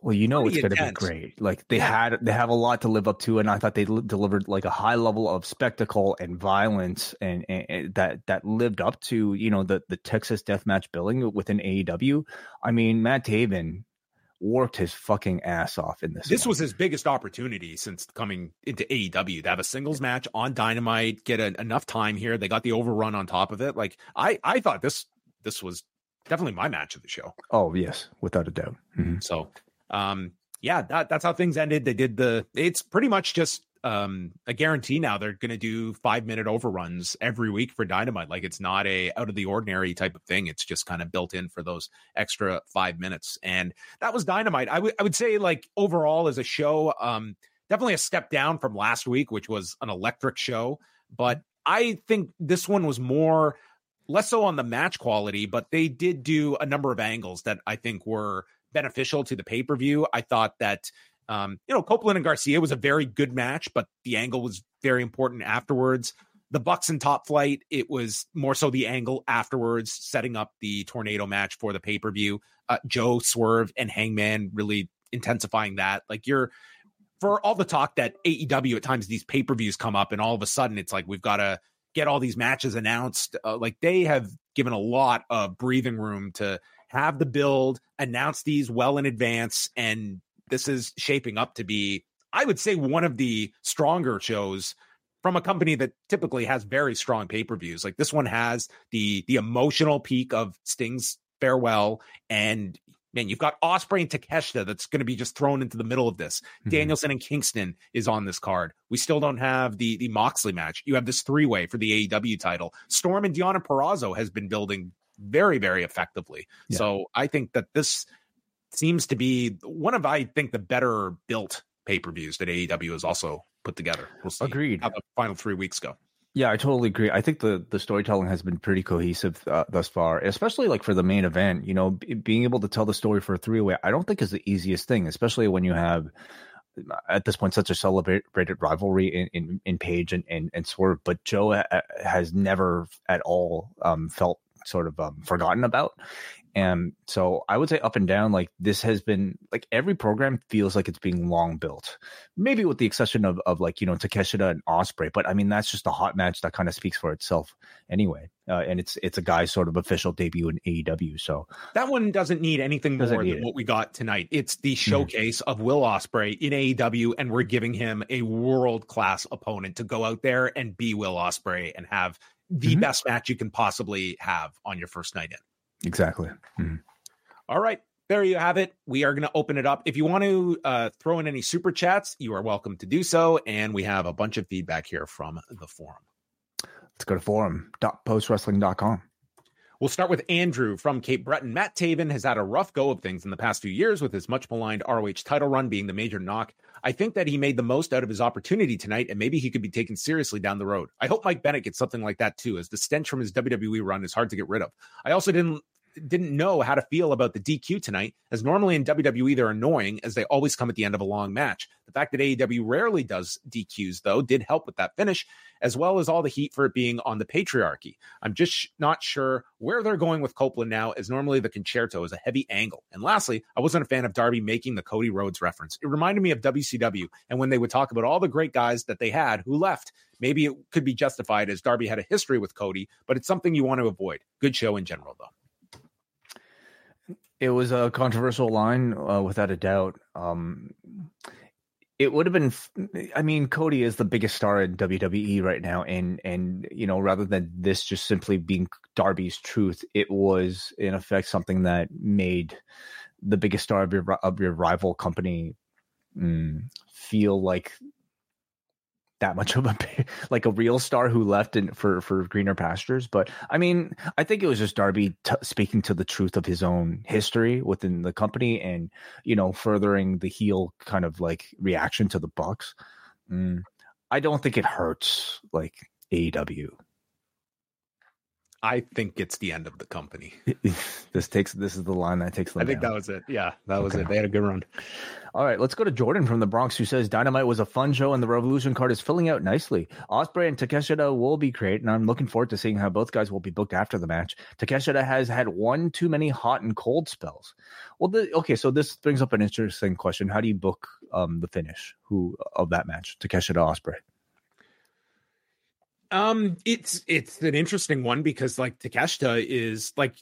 well, you know it's going to be great. Like they yeah. had, they have a lot to live up to, and I thought they li- delivered like a high level of spectacle and violence, and, and, and, that that lived up to you know the the Texas Deathmatch billing within AEW. I mean, Matt Taven worked his fucking ass off in this. This one. was his biggest opportunity since coming into AEW to have a singles match on Dynamite, get a, enough time here. They got the overrun on top of it. Like I, I thought this this was definitely my match of the show. Oh yes, without a doubt. Mm-hmm. So, um, yeah, that, that's how things ended. They did the. It's pretty much just um a guarantee now they're going to do 5 minute overruns every week for dynamite like it's not a out of the ordinary type of thing it's just kind of built in for those extra 5 minutes and that was dynamite. I would I would say like overall as a show um definitely a step down from last week which was an electric show but I think this one was more less so on the match quality but they did do a number of angles that I think were beneficial to the pay-per-view. I thought that um, you know, Copeland and Garcia was a very good match, but the angle was very important afterwards. The Bucks and Top Flight, it was more so the angle afterwards, setting up the tornado match for the pay per view. Uh, Joe Swerve and Hangman really intensifying that. Like you're for all the talk that AEW at times these pay per views come up, and all of a sudden it's like we've got to get all these matches announced. Uh, like they have given a lot of breathing room to have the build, announce these well in advance, and this is shaping up to be, I would say, one of the stronger shows from a company that typically has very strong pay per views. Like this one has the the emotional peak of Sting's farewell, and man, you've got Ospreay and Takeshita that's going to be just thrown into the middle of this. Mm-hmm. Danielson and Kingston is on this card. We still don't have the the Moxley match. You have this three way for the AEW title. Storm and Deonna Purrazzo has been building very very effectively. Yeah. So I think that this seems to be one of I think the better built pay per views that AEW has also put together. We'll see Agreed. how the final three weeks go. Yeah, I totally agree. I think the the storytelling has been pretty cohesive uh, thus far, especially like for the main event. You know, b- being able to tell the story for a three way, I don't think is the easiest thing, especially when you have at this point such a celebrated rivalry in in, in Page and, and and Swerve. But Joe ha- has never at all um, felt sort of um, forgotten about, and so I would say up and down, like this has been like every program feels like it's being long built. Maybe with the exception of of like, you know, Takeshita and Ospreay. but I mean that's just a hot match that kind of speaks for itself anyway. Uh, and it's it's a guy's sort of official debut in AEW. So that one doesn't need anything more than it. what we got tonight. It's the mm-hmm. showcase mm-hmm. of Will Ospreay in AEW, and we're giving him a world class opponent to go out there and be Will Ospreay and have the mm-hmm. best match you can possibly have on your first night in. Exactly. Mm-hmm. All right. There you have it. We are going to open it up. If you want to uh, throw in any super chats, you are welcome to do so. And we have a bunch of feedback here from the forum. Let's go to forum.postwrestling.com. We'll start with Andrew from Cape Breton. Matt Taven has had a rough go of things in the past few years with his much maligned ROH title run being the major knock. I think that he made the most out of his opportunity tonight, and maybe he could be taken seriously down the road. I hope Mike Bennett gets something like that too, as the stench from his WWE run is hard to get rid of. I also didn't didn't know how to feel about the DQ tonight, as normally in WWE they're annoying as they always come at the end of a long match. The fact that AEW rarely does DQs, though, did help with that finish, as well as all the heat for it being on the patriarchy. I'm just not sure where they're going with Copeland now, as normally the Con-Chair-To is a heavy angle. And lastly, I wasn't a fan of Darby making the Cody Rhodes reference. It reminded me of WCW and when they would talk about all the great guys that they had who left. Maybe it could be justified as Darby had a history with Cody, but it's something you want to avoid. Good show in general, though. It was a controversial line, uh, without a doubt. Um, it would have been. I mean, Cody is the biggest star in WWE right now, and and you know, rather than this just simply being Darby's truth, it was in effect something that made the biggest star of your of your rival company mm, feel like that much of a like a real star who left in, for for greener pastures. But I mean, I think it was just Darby t- speaking to the truth of his own history within the company, and you know, furthering the heel kind of like reaction to the Bucks. Mm, I don't think it hurts like AEW. I think it's the end of the company. this takes this is the line that takes them. I think down. that was it. Yeah, that was okay. it. They had a good run. All right, let's go to Jordan from the Bronx, who says Dynamite was a fun show and the Revolution card is filling out nicely. Ospreay and Takeshita will be great, and I'm looking forward to seeing how both guys will be booked after the match. Takeshita has had one too many hot and cold spells. Well, the, okay, so this brings up an interesting question: How do you book um, the finish who of that match, Takeshita Ospreay? Um, it's it's an interesting one because like Takeshita is like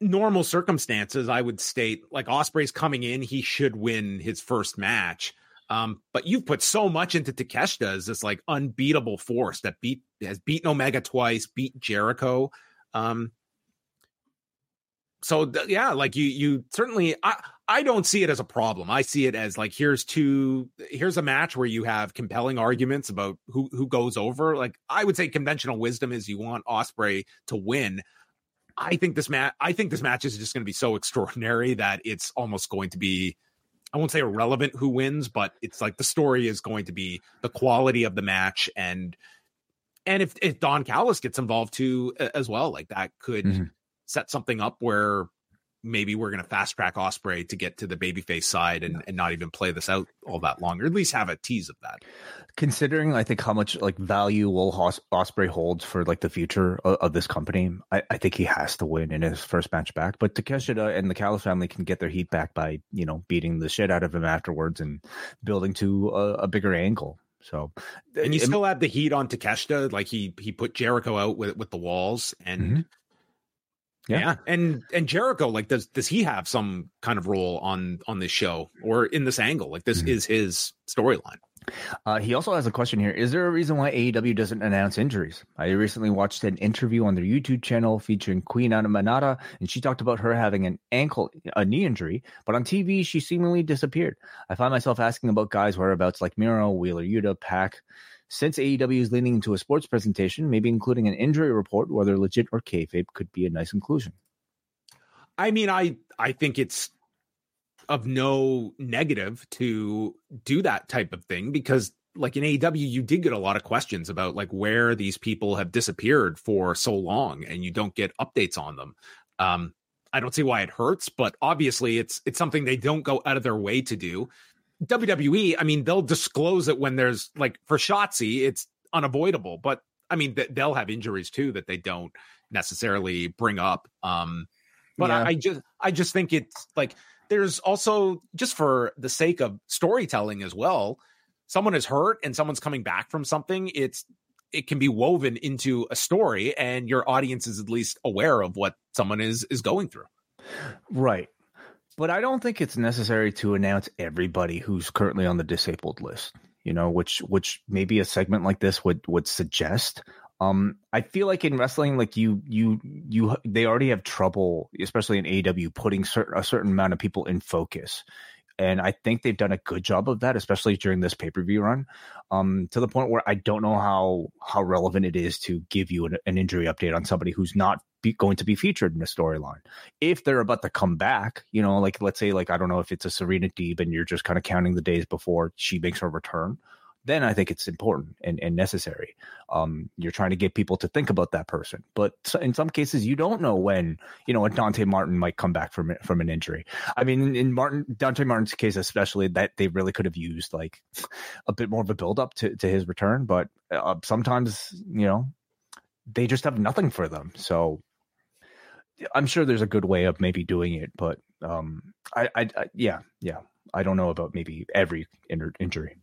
normal circumstances, I would state like Ospreay's coming in, he should win his first match. Um, but you've put so much into Takeshita as this like unbeatable force that beat has beaten Omega twice, beat Jericho. Um, so th- yeah, like you you certainly I I don't see it as a problem. I see it as like here's two here's a match where you have compelling arguments about who who goes over. Like I would say conventional wisdom is you want Ospreay to win. I think this match I think this match is just going to be so extraordinary that it's almost going to be I won't say irrelevant who wins, but it's like the story is going to be the quality of the match and and if if Don Callis gets involved too as well, like that could mm-hmm set something up where maybe we're going to fast track Ospreay to get to the babyface side and, and not even play this out all that long, or at least have a tease of that. Considering, I think how much like value Will Os- Ospreay holds for like the future of, of this company, I, I, think he has to win in his first match back. But Takeshita and the Callis family can get their heat back by you know beating the shit out of him afterwards and building to a, a bigger angle. So, and you it, still have the heat on Takeshita, like he he put Jericho out with with the walls and. Mm-hmm yeah. yeah. And and Jericho, like, does does he have some kind of role on on this show or in this angle? Like this mm-hmm. is his storyline. Uh, he also has a question here. Is there a reason why AEW doesn't announce injuries? I recently watched an interview on their YouTube channel featuring Queen Aminata, and she talked about her having an ankle, a knee injury, but on TV she seemingly disappeared. I find myself asking about guys' whereabouts like Miro, Wheeler Yuta, Pac, since AEW is leaning into a sports presentation, maybe including an injury report, whether legit or kayfabe, could be a nice inclusion. I mean, I I think it's of no negative to do that type of thing because like in AEW, you did get a lot of questions about like where these people have disappeared for so long and you don't get updates on them. Um, I don't see why it hurts, but obviously it's it's something they don't go out of their way to do. WWE, I mean, they'll disclose it when there's like for Shotzi, it's unavoidable, but I mean, they'll have injuries too that they don't necessarily bring up. Um, but yeah. I, I just, I just think it's like there's also just for the sake of storytelling as well. Someone is hurt and someone's coming back from something. It's it can be woven into a story, and your audience is at least aware of what someone is is going through. Right. But I don't think it's necessary to announce everybody who's currently on the disabled list. You know, which which maybe a segment like this would would suggest. Um, I feel like in wrestling, like you you you they already have trouble, especially in AEW, putting certain a certain amount of people in focus and I think they've done a good job of that, especially during this pay per view run. Um, to the point where I don't know how how relevant it is to give you an, an injury update on somebody who's not be, going to be featured in a storyline. If they're about to come back, you know, like let's say, like I don't know if it's a Serena Deeb and you're just kind of counting the days before she makes her return then I think it's important and, and necessary. Um, you're trying to get people to think about that person, but in some cases, you don't know when you know a Dante Martin might come back from from an injury. I mean, in Martin Dante Martin's case, especially that they really could have used like a bit more of a build up to to his return, but uh, sometimes you know they just have nothing for them. So I'm sure there's a good way of maybe doing it, but um, I, I, I yeah, yeah, I don't know about maybe every injury.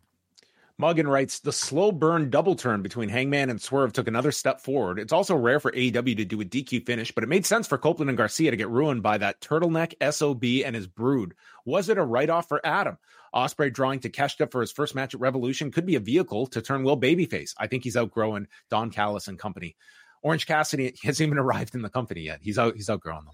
Muggin writes the slow burn double turn between Hangman and Swerve took another step forward. It's also rare for AEW to do a DQ finish, but it made sense for Copeland and Garcia to get ruined by that turtleneck SOB and his brood. Was it a write off for Adam? Ospreay drawing to Takeshita for his first match at Revolution could be a vehicle to turn Will babyface. I think he's outgrowing Don Callis and company. Orange Cassidy hasn't even arrived in the company yet. He's out. He's outgrown them.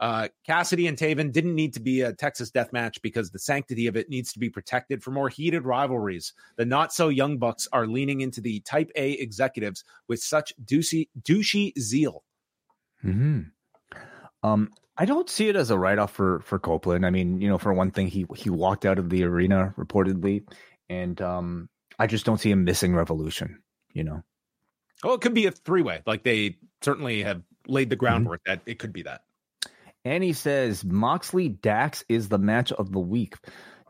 Uh, Cassidy and Taven didn't need to be a Texas death match because the sanctity of it needs to be protected for more heated rivalries. The not so young bucks are leaning into the Type A executives with such douchey, douchey zeal. Hmm. Um. I don't see it as a write off for for Copeland. I mean, you know, for one thing, he he walked out of the arena reportedly, and um, I just don't see him missing Revolution. You know. Oh, it could be a three way. Like they certainly have laid the groundwork mm-hmm. that it could be that. And he says Moxley Dax is the match of the week.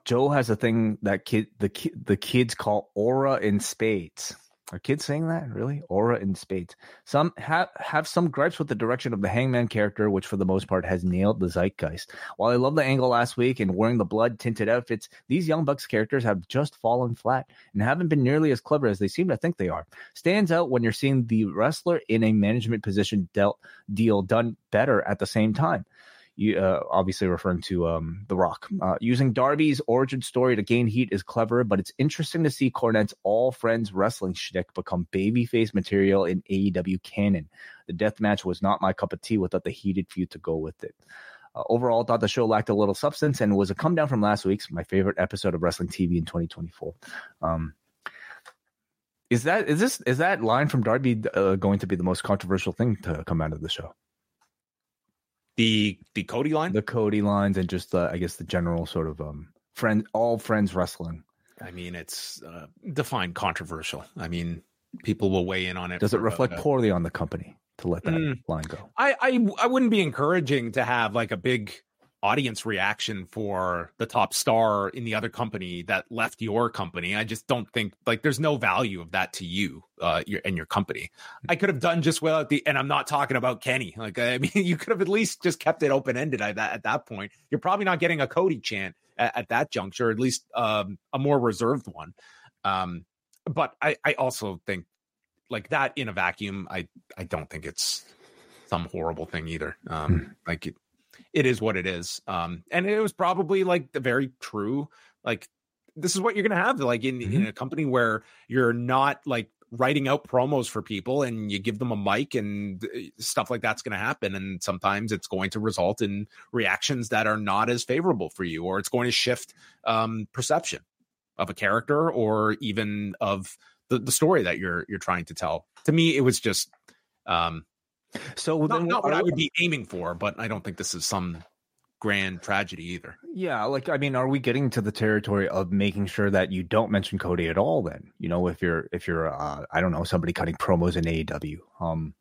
Joe has a thing that kid the the kids call aura in spades. Are kids saying that really? Aura in spades. Some have have some gripes with the direction of the Hangman character, which for the most part has nailed the zeitgeist. While I love the angle last week and wearing the blood tinted outfits, these Young Bucks characters have just fallen flat and haven't been nearly as clever as they seem to think they are. Stands out when you're seeing the wrestler in a management position dealt deal done better at the same time you, uh, obviously referring to um, The Rock. Uh, using Darby's origin story to gain heat is clever, but it's interesting to see Cornette's All Friends wrestling shtick become babyface material in AEW canon. The death match was not my cup of tea without the heated feud to go with it. Uh, overall, thought the show lacked a little substance and was a come down from last week's my favorite episode of Wrestling TV in 2024. Um, is that is this is that line from Darby uh, going to be the most controversial thing to come out of the show? The the Cody line, the Cody lines, and just the I guess the general sort of um friend all friends wrestling. I mean, it's uh, defined controversial. I mean, people will weigh in on it. Does it reflect uh, poorly on the company to let that mm, line go? I, I I wouldn't be encouraging to have like a big audience reaction for the top star in the other company that left your company. I just don't think like there's no value of that to you uh your and your company. I could have done just without the and I'm not talking about Kenny. Like I mean you could have at least just kept it open ended at that at that point. You're probably not getting a Cody chant at, at that juncture, at least um a more reserved one. Um but I I also think like that in a vacuum, I I don't think it's some horrible thing either. Um Hmm. like it, it is what it is. Um, and it was probably like the very true, like this is what you're gonna have like in, in a company where you're not like writing out promos for people and you give them a mic and uh, stuff like that's going to happen and sometimes it's going to result in reactions that are not as favorable for you or it's going to shift um perception of a character or even of the, the story that you're you're trying to tell to me it was just um So not, then not what I would be aiming for, but I don't think this is some grand tragedy either. Yeah, like I mean, are we getting to the territory of making sure that you don't mention Cody at all? Then you know, if you're if you're uh, I don't know somebody cutting promos in AEW, um,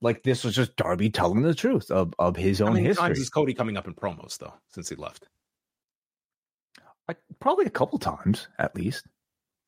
like this was just Darby telling the truth of of his own How many history. times is Cody coming up in promos though since he left? Like, probably a couple times at least,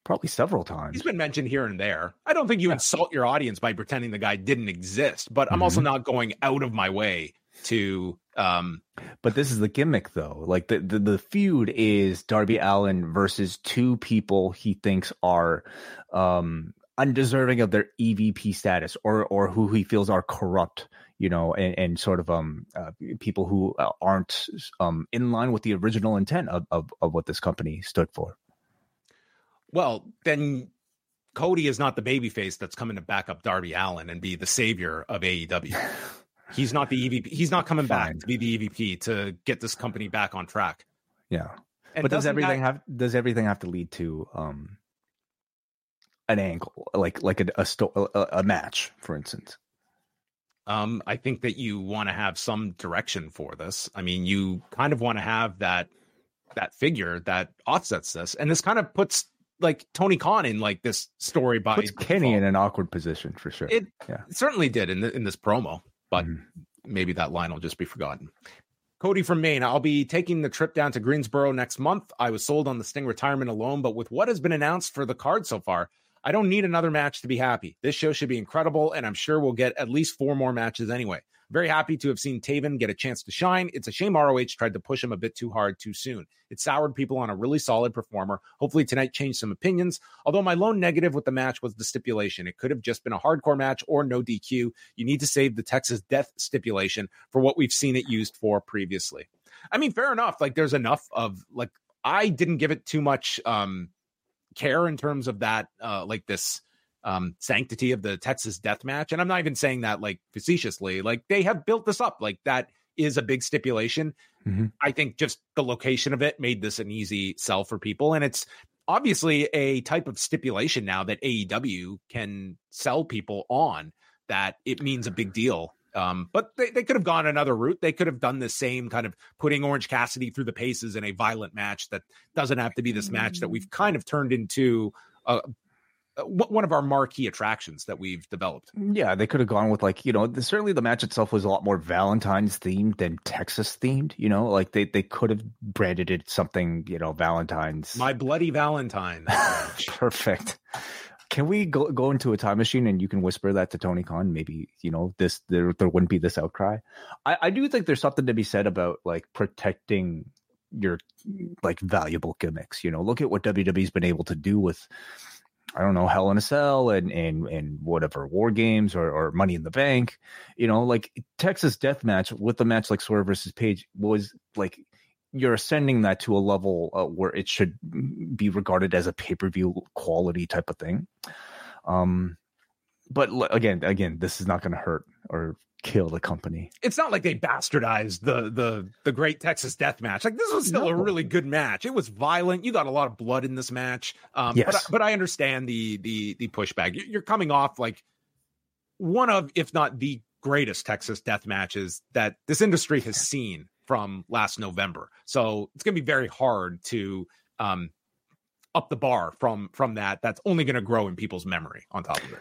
probably several times. He's been mentioned here and there. I don't think you insult your audience by pretending the guy didn't exist, but I'm also not going out of my way to um But this is the gimmick, though. Like the, the the feud is Darby Allin versus two people he thinks are um undeserving of their EVP status, or or who he feels are corrupt. You know, and, and sort of um uh, people who uh, aren't um in line with the original intent of, of of what this company stood for. Well, then Cody is not the babyface that's coming to back up Darby Allin and be the savior of AEW. He's not the EVP. He's not coming back to be the EVP to get this company back on track. Yeah, And but does everything that- have does everything have to lead to um an angle like like a a, sto- a, a match, for instance? Um, I think that you want to have some direction for this. I mean, you kind of want to have that that figure that offsets this, and this kind of puts like Tony Khan in like this story by Puts Kenny in an awkward position for sure. It Yeah. certainly did in the, in this promo, but Mhm. maybe that line will just be forgotten. Cody from Maine. I'll be taking the trip down to Greensboro next month. I was sold on the Sting retirement alone, but with what has been announced for the card so far, I don't need another match to be happy. This show should be incredible, and I'm sure we'll get at least four more matches anyway. Very happy to have seen Taven get a chance to shine. It's a shame ROH tried to push him a bit too hard too soon. It soured people on a really solid performer. Hopefully tonight changed some opinions. Although my lone negative with the match was the stipulation. It could have just been a hardcore match or no DQ. You need to save the Texas death stipulation for what we've seen it used for previously. I mean, fair enough. Like there's enough of like I didn't give it too much um care in terms of that uh like this um sanctity of the Texas death match. And I'm not even saying that like facetiously. Like they have built this up. Like that is a big stipulation. Mhm. I think just the location of it made this an easy sell for people. And it's obviously a type of stipulation now that AEW can sell people on that it means a big deal. Um, but they, they could have gone another route. They could have done the same kind of putting Orange Cassidy through the paces in a violent match that doesn't have to be this match that we've kind of turned into uh, Uh, one of our marquee attractions that we've developed. Mm, yeah, they could have gone with like you know the, certainly the match itself was a lot more Valentine's themed than Texas themed. You know, like they they could have branded it something you know Valentine's. My Bloody Valentine. Perfect. Can we go go into a time machine and you can whisper that to Tony Khan? Maybe you know this there there wouldn't be this outcry. I I do think there's something to be said about like protecting your like valuable gimmicks. You know, look at what WWE's been able to do with I don't know Hell in a Cell and and and whatever War Games or or Money in the Bank. You know, like Texas Death Match with a match like Swerve versus Page was like you're ascending that to a level uh, where it should be regarded as a pay-per-view quality type of thing um but again again this is not going to hurt or kill the company it's not like they bastardized the the the great Texas death match. Like this was still a really good match. It was violent. You got a lot of blood in this match. Um, but I, Yes. but I understand the the the pushback. You- You're coming off like one of, if not the greatest Texas death matches that this industry has seen from last November. So it's going to be very hard to um up the bar from from that. That's only going to grow in people's memory. On top of it.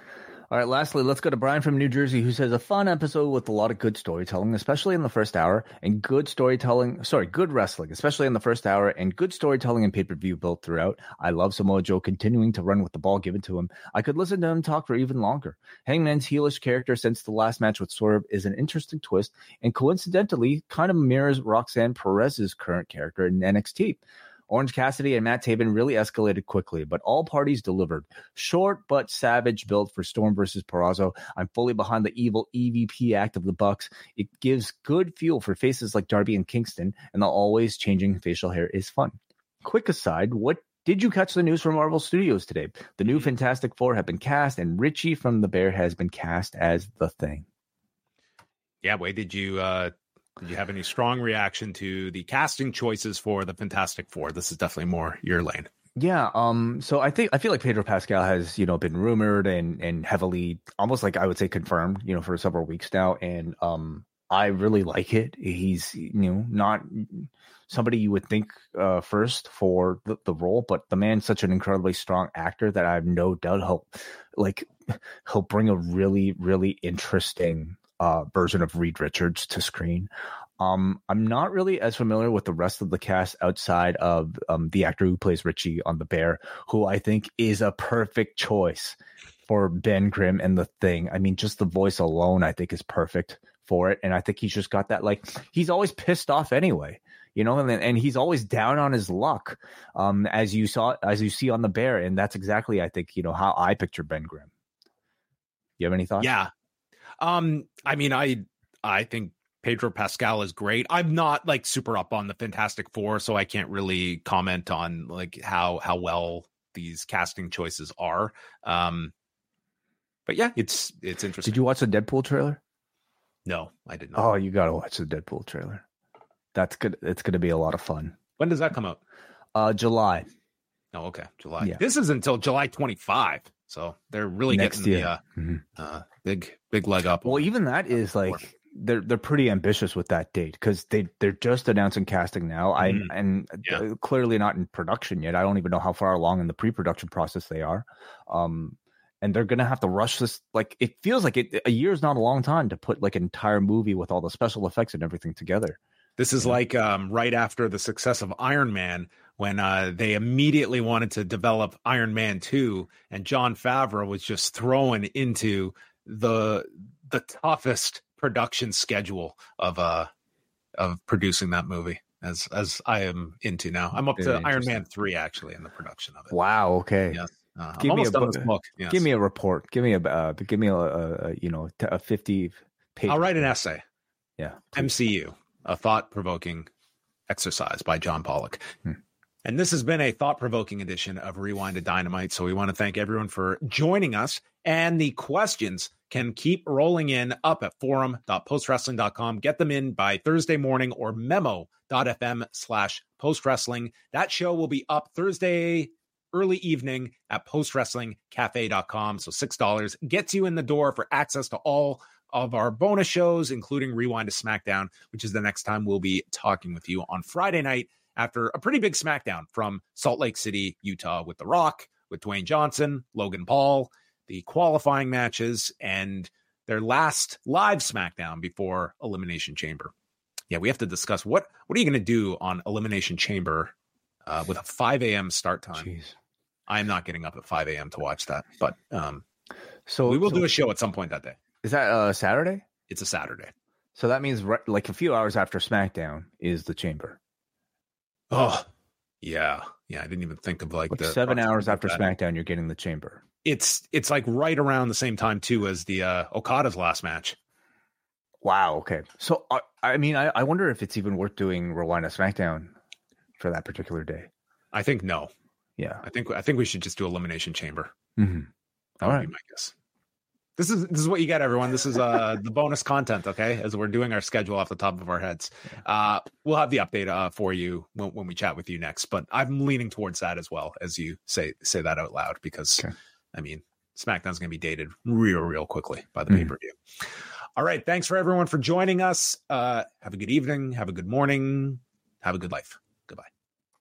All right, lastly, let's go to Brian from New Jersey who says a fun episode with a lot of good storytelling, especially in the first hour, and good storytelling, sorry, good wrestling, especially in the first hour, and good storytelling and pay per view built throughout. I love Samoa Joe continuing to run with the ball given to him. I could listen to him talk for even longer. Hangman's heelish character since the last match with Swerve is an interesting twist, and coincidentally, kind of mirrors Roxanne Perez's current character in NXT. Orange Cassidy and Matt Taven really escalated quickly, but all parties delivered. Short but savage build for Storm versus Purrazzo. I'm fully behind the evil EVP act of the Bucks. It gives good fuel for faces like Darby and Kingston, and the always changing facial hair is fun. Quick aside, what did you catch the news from Marvel Studios today? The new Fantastic Four have been cast, and Richie from The Bear has been cast as the Thing. Yeah, Wai, did you uh did you have any strong reaction to the casting choices for the Fantastic Four? This is definitely more your lane. Yeah, um, so I think I feel like Pedro Pascal has, you know, been rumored and and heavily almost like I would say confirmed, you know, for several weeks now. And um I really like it. He's you know not somebody you would think uh, first for the, the role, but the man's such an incredibly strong actor that I have no doubt he'll like he'll bring a really really interesting uh, version of Reed Richards to screen. Um, I'm not really as familiar with the rest of the cast outside of um, the actor who plays Richie on The Bear, who I think is a perfect choice for Ben Grimm and the thing. I mean, just the voice alone, I think, is perfect for it. And I think he's just got that, like, he's always pissed off anyway, you know, and, and he's always down on his luck, um, as you saw, as you see on The Bear. And that's exactly, I think, you know, how I picture Ben Grimm. You have any thoughts? Yeah. Um, I mean, I I think Pedro Pascal is great. I'm not like super up on the Fantastic Four, so I can't really comment on like how how well these casting choices are. Um, but yeah, it's it's interesting. Did you watch the Deadpool trailer? No, I did not. Oh, you got to watch the Deadpool trailer. That's good. It's going to be a lot of fun. When does that come out? Uh, July. Oh, okay, July. Yeah. This is until July 25, so they're really Next getting year. the uh, Mhm. uh, big big leg up. Well, even that is like they're they're pretty ambitious with that date because they they're just announcing casting now. I Mhm. and Yeah. clearly not in production yet. I don't even know how far along in the pre-production process they are. Um, and they're gonna have to rush this. Like it feels like it, a year is not a long time to put like an entire movie with all the special effects and everything together. This is Yeah. like um, right after the success of Iron Man, when uh, they immediately wanted to develop Iron Man two, and Jon Favreau was just thrown into the the toughest production schedule of uh of producing that movie. As as I am into now, I'm up to Iron. Man three actually in the production of it. Wow. Okay. Yes, uh, Give me a book-. Yes. Give me a report. Give me a uh, give me a, a, a you know a fifty page. I'll write an essay. Yeah. please. MCU, a thought provoking exercise by John Pollock. Hmm. And this has been a thought provoking edition of Rewind-A-Dynamite. So we want to thank everyone for joining us. And the questions can keep rolling in up at forum.postwrestling.com. Get them in by Thursday morning or memo.fm slash postwrestling. That show will be up Thursday early evening at postwrestlingcafe.com. So $6 gets you in the door for access to all of our bonus shows, including Rewind-A-SmackDown, which is the next time we'll be talking with you on Friday night after a pretty big SmackDown from Salt Lake City, Utah, with The Rock, with Dwayne Johnson, Logan Paul, the qualifying matches, and their last live SmackDown before Elimination Chamber. Yeah, we have to discuss what what are you going to do on Elimination Chamber uh, with a 5 a.m. start time. Jeez. I am not getting up at 5 a.m. to watch that, but um, So we will so do a show at some point that day. Is that uh, Saturday? It's a Saturday. So that means right, like a few hours after SmackDown is the Chamber. Oh, yeah, yeah. I didn't even think of like Like the seven hours after that. SmackDown, you're getting the Chamber. It's it's like right around the same time too as the uh, Okada's last match. Wow. Okay. So I, I mean, I, I wonder if it's even worth doing Rewind-A-SmackDown for that particular day. I think no. Yeah. I think I think we should just do Elimination Chamber. Mm-hmm. That would right. be my guess. This is this is what you get, everyone. This is uh the bonus content, okay? As we're doing our schedule off the top of our heads. Uh we'll have the update uh for you when, when we chat with you next. But I'm leaning towards that as well as you say say that out loud because Okay. I mean SmackDown's gonna be dated real, real quickly by the Mhm. pay-per-view. All right. Thanks for everyone for joining us. Uh have a good evening, have a good morning, have a good life.